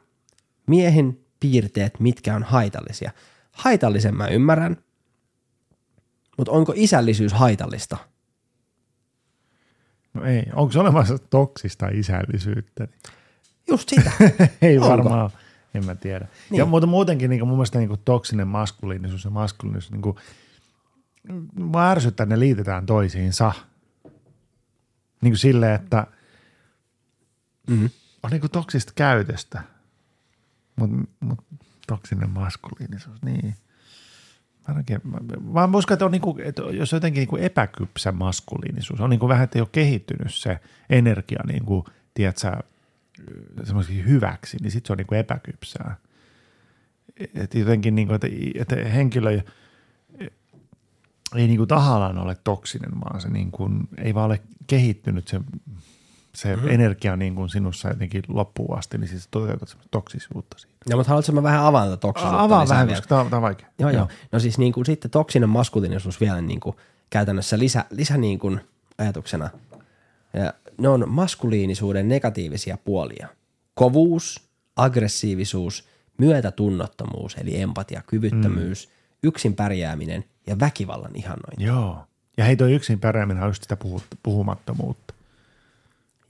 miehen piirteet, mitkä on haitallisia. Haitallisen mä ymmärrän, mutta onko isällisyys haitallista? No ei. Onko se olemassa toksista isällisyyttä? Just sitä. ei Onko? varmaan. En mä tiedä. Niin. Ja mutta muutenkin niin mun mielestä niin toksinen maskuliinisuus ja maskuliinisuus, niin kuin, mä ärsyttää, että ne liitetään toisiinsa. Niin kuin silleen, että mm-hmm. on niin kuin toksista käytöstä, mutta mut, toksinen maskuliinisuus, niin. Oikein, mä, mä uskon, että, on niin kuin, että jos on jotenkin niin kuin epäkypsä maskuliinisuus, on niin kuin vähän, että ei ole kehittynyt se energia, niin kuin, tiedätkö, semmoiseksi hyväksi, niin sitten se on niin kuin epäkypsää. Et jotenkin, niin kuin, että, että henkilö ei, ei niin kuin tahallaan ole toksinen, vaan se niin kuin, ei vaan ole kehittynyt se, se mm-hmm. energia niin kuin sinussa jotenkin loppuun asti, niin siis toteutat semmoista toksisuutta siinä. Ja mutta haluatko mä vähän avata tätä toksisuutta? Avaa lisää vähän, koska tämä on, vaikea. Joo, joo. No siis niin kuin sitten toksinen maskuliinisuus vielä niin kuin käytännössä lisä, lisä niin kuin ajatuksena. Ja ne on maskuliinisuuden negatiivisia puolia. Kovuus, aggressiivisuus, myötätunnottomuus eli empatia, kyvyttömyys, mm. yksin pärjääminen ja väkivallan ihannointi. Joo. Ja hei toi yksin pärjääminen on just sitä puhu, puhumattomuutta.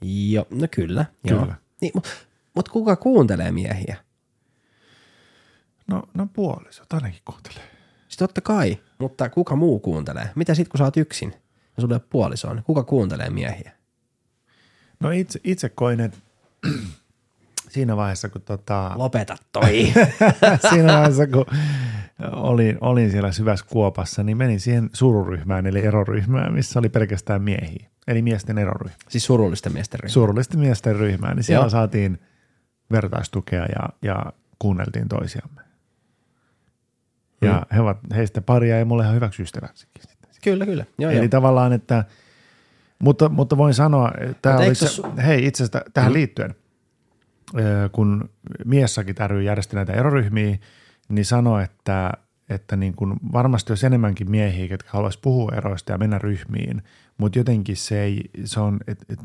Joo, no kyllä. Joo. Kyllä. Niin, mutta mut kuka kuuntelee miehiä? No, no puolisot ainakin kuuntelee. Siis totta kai, mutta kuka muu kuuntelee? Mitä sit kun sä oot yksin ja sulle ole puolisoa, niin kuka kuuntelee miehiä? No itse, itse koin, että siinä vaiheessa, kun tota, Lopeta toi. siinä vaiheessa, kun olin, olin siellä syvässä kuopassa, niin menin siihen sururyhmään, eli eroryhmään, missä oli pelkästään miehiä. Eli miesten eroryhmä. siis surullisten miesten ryhmä. Surullisten miesten ryhmään, niin siellä Joo. saatiin vertaistukea ja, ja kuunneltiin toisiamme. Ja Mm. he ovat heistä paria ja mulle ihan hyväksi ystäväksikin. Kyllä, kyllä. Joo, Eli joo. tavallaan, että, mutta, mutta voin sanoa, että tämä oli se, hei itse asiassa tähän Mm. liittyen, kun Miessäkin ry järjesti näitä eroryhmiä, niin sanoi, että, että niin kuin varmasti olisi enemmänkin miehiä, jotka haluaisi puhua eroista ja mennä ryhmiin, mutta jotenkin se, ei, se on, et, et,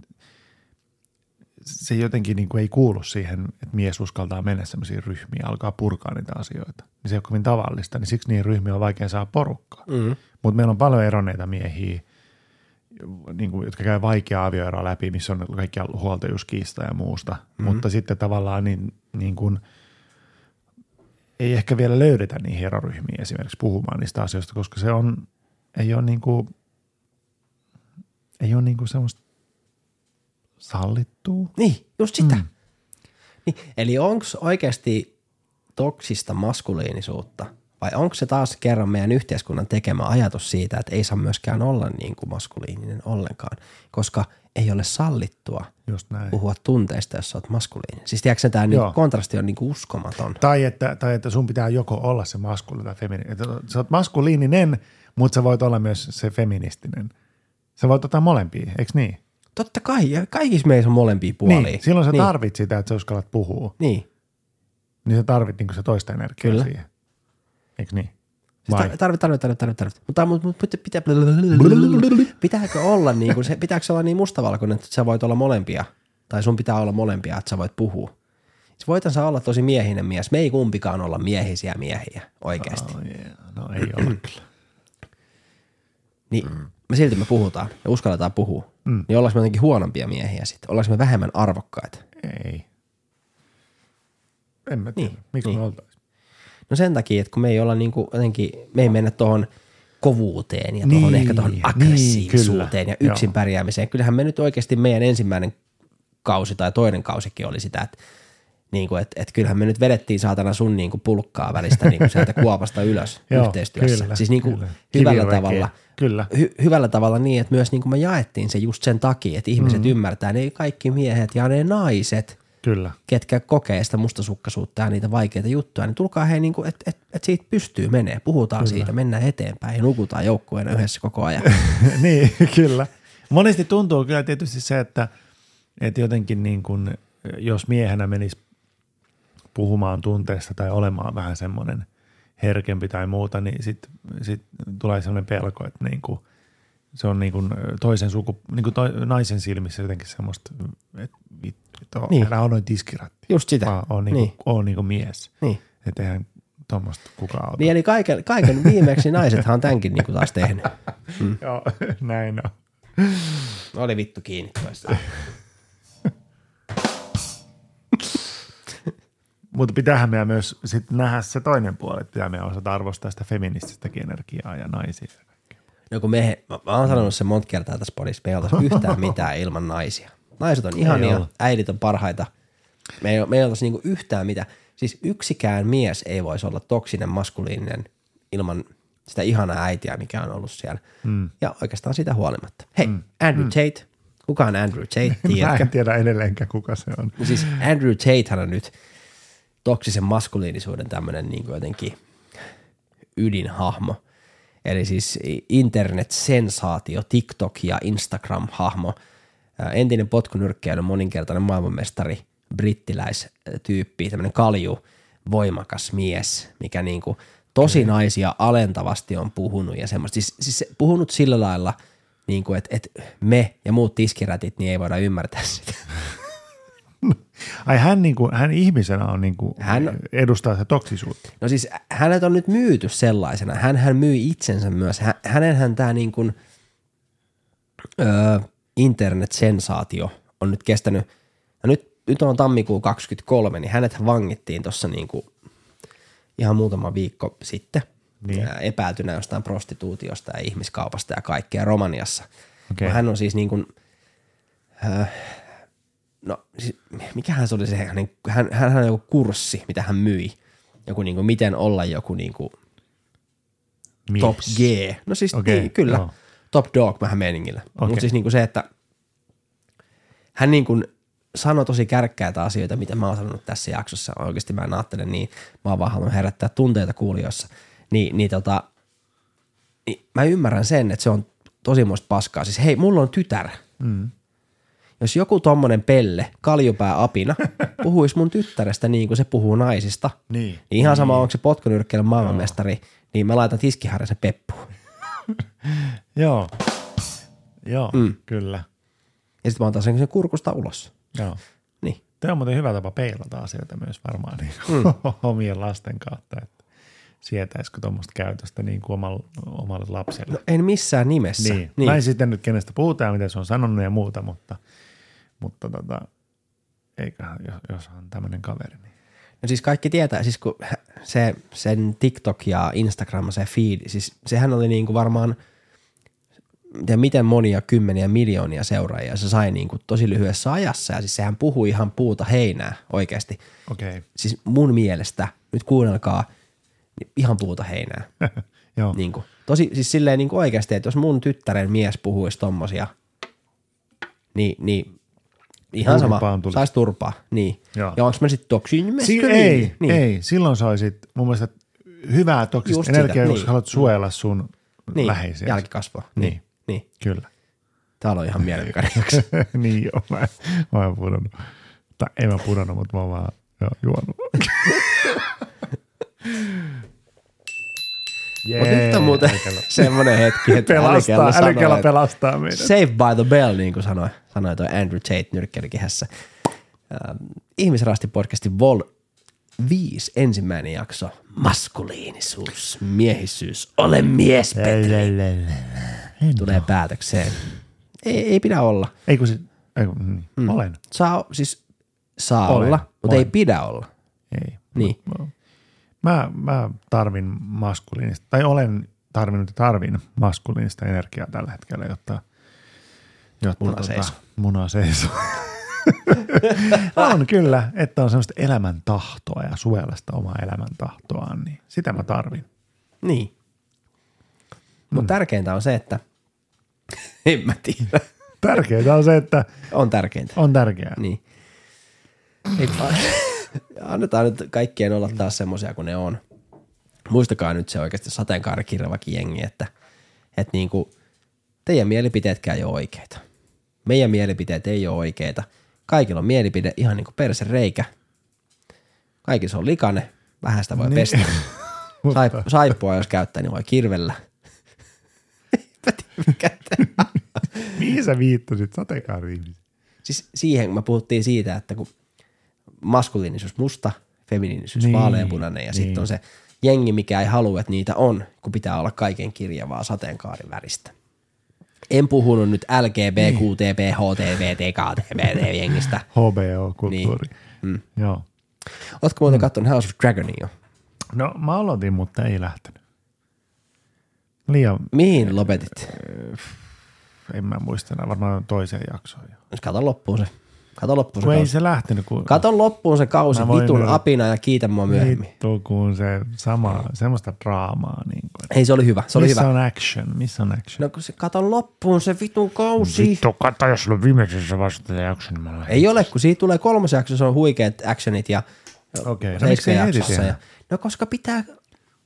se jotenkin niin kuin ei kuulu siihen, että mies uskaltaa mennä sellaisiin ryhmiin alkaa purkaa niitä asioita. Niin se ei ole kovin tavallista, niin siksi niihin ryhmiin on vaikea saada porukkaa. Mm. Mutta meillä on paljon eronneita miehiä, niin kuin, jotka käy vaikeaa avioeroa läpi, missä on kaikkia huoltajuuskiista ja muusta. Mm. Mutta sitten tavallaan niin, niin kuin, ei ehkä vielä löydetä niihin eroryhmiin esimerkiksi puhumaan niistä asioista, koska se on, ei ole niin kuin, ei ole niin kuin semmoista sallittua. Niin, just sitä. Mm. Niin, eli onko oikeasti toksista maskuliinisuutta vai onko se taas kerran meidän yhteiskunnan tekemä ajatus siitä, että ei saa myöskään olla niin kuin maskuliininen ollenkaan, koska ei ole sallittua Just näin. puhua tunteista, jos sä oot maskuliininen. Siis tiedätkö tämä niin Joo. kontrasti on niin kuin uskomaton. Tai että, tai että sun pitää joko olla se maskuliininen tai feminiininen. Että Sä oot maskuliininen, mutta sä voit olla myös se feministinen. Sä voit ottaa molempia, eikö niin? Totta kai, ja kaikissa meissä on molempia puolia. Niin, silloin sä niin. tarvit sitä, että sä uskallat puhua. Niin. Niin sä tarvit niin se toista energiaa Kyllä. siihen. Eikö niin? Siis tar- tarvit, tarvit, tarvit, tarvit, tarvit. Mutta, mutta, mutta pitää, pitääkö olla niin kuin, se, pitääkö olla niin mustavalkoinen, että sä voit olla molempia? Tai sun pitää olla molempia, että sä voit puhua. Se voitan sä olla tosi miehinen mies. Me ei kumpikaan olla miehisiä miehiä oikeasti. Oh, yeah. No ei ole kyllä. Niin me silti me puhutaan ja uskalletaan puhua. Mm. Niin ollaanko me jotenkin huonompia miehiä sitten? Ollaanko me vähemmän arvokkaita? Ei. En mä tiedä. Niin, Miksi niin. me oltais? No sen takia, että kun me ei olla niinku jotenkin, me ei mennä tuohon kovuuteen ja tuohon Niin, ehkä tuohon niin, aggressiivisuuteen kyllä. ja yksin Joo. pärjäämiseen. Kyllähän me nyt oikeasti meidän ensimmäinen kausi tai toinen kausikin oli sitä, että niin kuin, että, että kyllähän me nyt vedettiin saatana sun niin kuin pulkkaa välistä niin kuin sieltä kuopasta ylös Joo, yhteistyössä. kyllä, siis niin kuin kyllä. hyvällä tavalla. Kyllä. Hy, hyvällä tavalla niin, että myös niin kuin me jaettiin se just sen takia, että ihmiset mm. ymmärtää, ne kaikki miehet ja ne naiset, Kyllä. ketkä kokee sitä mustasukkaisuutta ja niitä vaikeita juttuja, niin tulkaa hei, niin että et, et siitä pystyy menee, puhutaan Kyllä. siitä, mennään eteenpäin ja nukutaan joukkueena yhdessä koko ajan. niin, kyllä. Monesti tuntuu kyllä tietysti se, että, että jotenkin niin kuin, jos miehenä menisi puhumaan tunteesta tai olemaan vähän semmoinen herkempi tai muuta, niin sitten sit tulee semmoinen pelko, että niin kuin, se on niin kuin toisen suku, niin kuin toi, naisen silmissä jotenkin semmoista, että että on, Niin. älä ole noin tiskiratti. Just sitä. Vaan on niin, Niin. niin. Kuin, on niin kuin mies. Niin. Että eihän tuommoista kukaan ota. Niin eli kaiken, kaiken viimeksi naisethan on tämänkin niin kuin taas tehnyt. Joo, näin on. Oli vittu kiinni toista. Mutta pitäähän meidän myös sit nähdä se toinen puoli, että pitää meidän osata arvostaa sitä feminististäkin energiaa ja naisia. No kun me, mä, mä oon sanonut sen monta kertaa tässä podissa, me ei oltaisi yhtään mitään ilman naisia. Naiset on ihania, äidit on parhaita. Me ei, me ei oltaisi niinku yhtään mitään. Siis yksikään mies ei voisi olla toksinen, maskuliininen ilman sitä ihanaa äitiä, mikä on ollut siellä. Mm. Ja oikeastaan sitä huolimatta. Hei, mm. Andrew mm. Tate. Kuka on Andrew Tate? Mä Tiedätkö? en tiedä edelleenkään, kuka se on. No siis Andrew Tatehän on nyt toksisen maskuliinisuuden tämmöinen niin jotenkin ydinhahmo. Eli siis internet-sensaatio, TikTok ja Instagram-hahmo. Ää, Entinen potkunyrkkeilyn moninkertainen maailmanmestari, brittiläistyyppi, tämmöinen kalju, voimakas mies, mikä niin kuin tosi naisia alentavasti on puhunut ja semmoista. Siis, siis puhunut sillä lailla, niin kuin, että, että me ja muut tiskirätit, niin ei voida ymmärtää sitä. Ai hän, niinku, hän ihmisenä on niinku, Hän- hän edustaa se toksisuutta. No siis hänet on nyt myyty sellaisena. Hän, hän myi itsensä myös. Hä, hänenhän tämä niin kuin, öö, internet-sensaatio on nyt kestänyt, no nyt, nyt on tammikuu 23, niin hänet vangittiin tuossa niin kuin ihan muutama viikko sitten Niin. epäiltynä jostain prostituutiosta ja ihmiskaupasta ja kaikkea Romaniassa. No, hän on siis niin kuin, äh, no siis, mikähän se oli se hänen, hän, hän on joku kurssi, mitä hän myi. Joku niin kuin, miten olla joku niin kuin Mies. top G. No siis Okei, niin, kyllä, joo. top dog vähän meningillä. Mutta Okei. siis niin kuin se, että hän niin kuin sanoi tosi kärkkäitä asioita, mitä mä oon sanonut tässä jaksossa. Oikeasti mä en ajattele niin, mä oon vaan halunnut herättää tunteita kuulijoissa. Niin, niin tota, niin mä ymmärrän sen, että se on tosi muista paskaa. Siis hei, mulla on tytär. Mm. Jos joku tommonen pelle, kaljupää apina, puhuisi mun tyttärestä niin kuin se puhuu naisista, Niin. niin ihan sama onko se potkunyrkkeilyn maailmanmestari, niin mä laitan tiskiharjasen peppuun. Joo. Joo, mm. kyllä. Ja sitten mä otan sen sen kurkusta ulos. Joo. Tämä on muuten hyvä tapa peilata asioita myös varmaan niin Mm. omien lasten kautta, että sietäisikö tuommoista käytöstä niin kuin omalle, omalle lapselle. No, en missään nimessä. niin. niin. Mä en sitten nyt kenestä puhutaan mitä se on sanonut ja muuta, mutta, mutta tota, eiköhän, jos, jos on tämmöinen kaveri, niin No siis kaikki tietää, siis kun se, sen TikTok ja Instagram, se feed, siis sehän oli niinku varmaan, ja miten monia kymmeniä miljoonia seuraajia se sai niinku tosi lyhyessä ajassa, ja siis sehän puhui ihan puuta heinää oikeasti. okei. Okay. Siis mun mielestä, nyt kuunnelkaa, niin ihan puuta heinää. Joo. Niin kuin, tosi siis silleen niin kuin oikeasti, että jos mun tyttären mies puhuisi tommosia, niin, niin ihan sama, tulisi. sais turpaa. Niin. Joo. Ja onko mä sitten toksiin Si- ei, niin. ei, silloin sä olisit mun mielestä hyvää toksista energiaa, niin. koska haluat suojella sun niin. läheisiä. Jälkikasvua. Niin. Niin. niin. Kyllä. Täällä on ihan mielenkiintoinen niin joo, mä, mä oon pudonnut. Tai en mä pudonnut, mutta mä oon vaan jo, juonut. Mutta nyt on muuten semmoinen hetki, että pelastaa, Älykellä että pelastaa meidät. Save by the bell, niin kuin sanoi, sanoi tuo Andrew Tate nyrkkelikehässä. Ähm, Ihmisrasti Vol 5 ensimmäinen jakso. Maskuliinisuus, miehisyys, ole mies, Petri. Tulee päätökseen. Ei, ei pidä olla. Ei kun se, ei kun, mm. Mm. olen. Saa, siis saa Olen, olla, mutta ei olen. pidä olla. Ei. Niin. Mä, mä tarvin maskuliinista, tai olen tarvinnut ja tarvin maskuliinista energiaa tällä hetkellä, jotta, jotta Muna seisoo. Muna seisoo. on kyllä, että on semmoista elämäntahtoa ja suojella sitä omaa elämäntahtoaan, niin sitä mä tarvin. Niin. Mutta tärkeintä on se, että en mä tiedä. Tärkeintä on se, että On tärkeintä. on tärkeää. Niin. Ei, annetaan nyt kaikkien olla taas semmoisia kuin ne on. Muistakaa nyt se oikeasti sateenkaarikirjavakin jengi, että, että niinku, teidän mielipiteetkään ei ole oikeita. Meidän mielipiteet ei ole oikeita. Kaikilla on mielipide ihan niin kuin perse reikä. Kaikissa on likane, vähän sitä voi Niin. pestä. Saip, saippua jos käyttää, niin voi kirvellä. Eipä tiedä, mikä Mihin sä viittasit sateenkaari Siis siihen me puhuttiin siitä, että kun maskuliinisuus musta, feminiinisuus Niin, niin, vaaleanpunainen ja niin. sitten on se jengi, mikä ei halua, että niitä on, kun pitää olla kaiken kirjavaa sateenkaarin väristä. En puhunut nyt LGB, Niin. QTP, HTV, TKTV jengistä. HBO-kulttuuri. Mm. Joo. Ootko muuten katsonut House of Dragonia jo? No mä aloitin, mutta ei lähtenyt. Liian, Mihin lopetit? en mä muista enää, varmaan toiseen jaksoon jo. Kato loppuun se. Kato loppuun se Kun ei kausi. se lähtenyt, kun Kato loppuun se kausi, vitun nyt- apina ja kiitä mua myöhemmin. vittu, kun se sama, semmoista draamaa. Niin kuin, Ei, se oli hyvä. Se oli missä hyvä. on action? Missä on action? No kun se kato loppuun se vitun kausi. Vittu, katso, jos sulla on viimeisessä vasta jakson, niin mä. Ei ole, kun siitä tulee kolmas jakso, se on huikeat actionit ja Okei, no seitsemän miksi jaksossa ja, No koska pitää,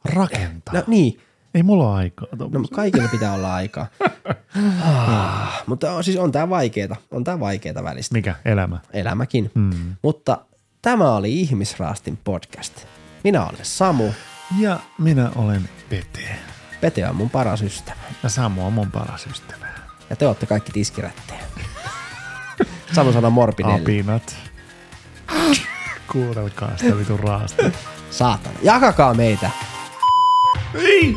Rakentaa. no niin, Ei mulla ole aikaa. no No, kaikilla pitää olla aikaa. ah, mutta on, siis on tää vaikeeta, on tää vaikeeta välistä. Mikä? Elämä. Elämäkin. Mm. Mutta tämä oli Ihmisraastin podcast. Minä olen Samu, Ja minä olen Pete. Pete on mun paras ystävä. Ja Samu on mun paras ystävä. Ja te olette kaikki tiskirättejä. Samu sanoo morpinelli. Apinat. Kuunnelkaa sitä vitun raasta. Saatana. Jakakaa meitä. Ei!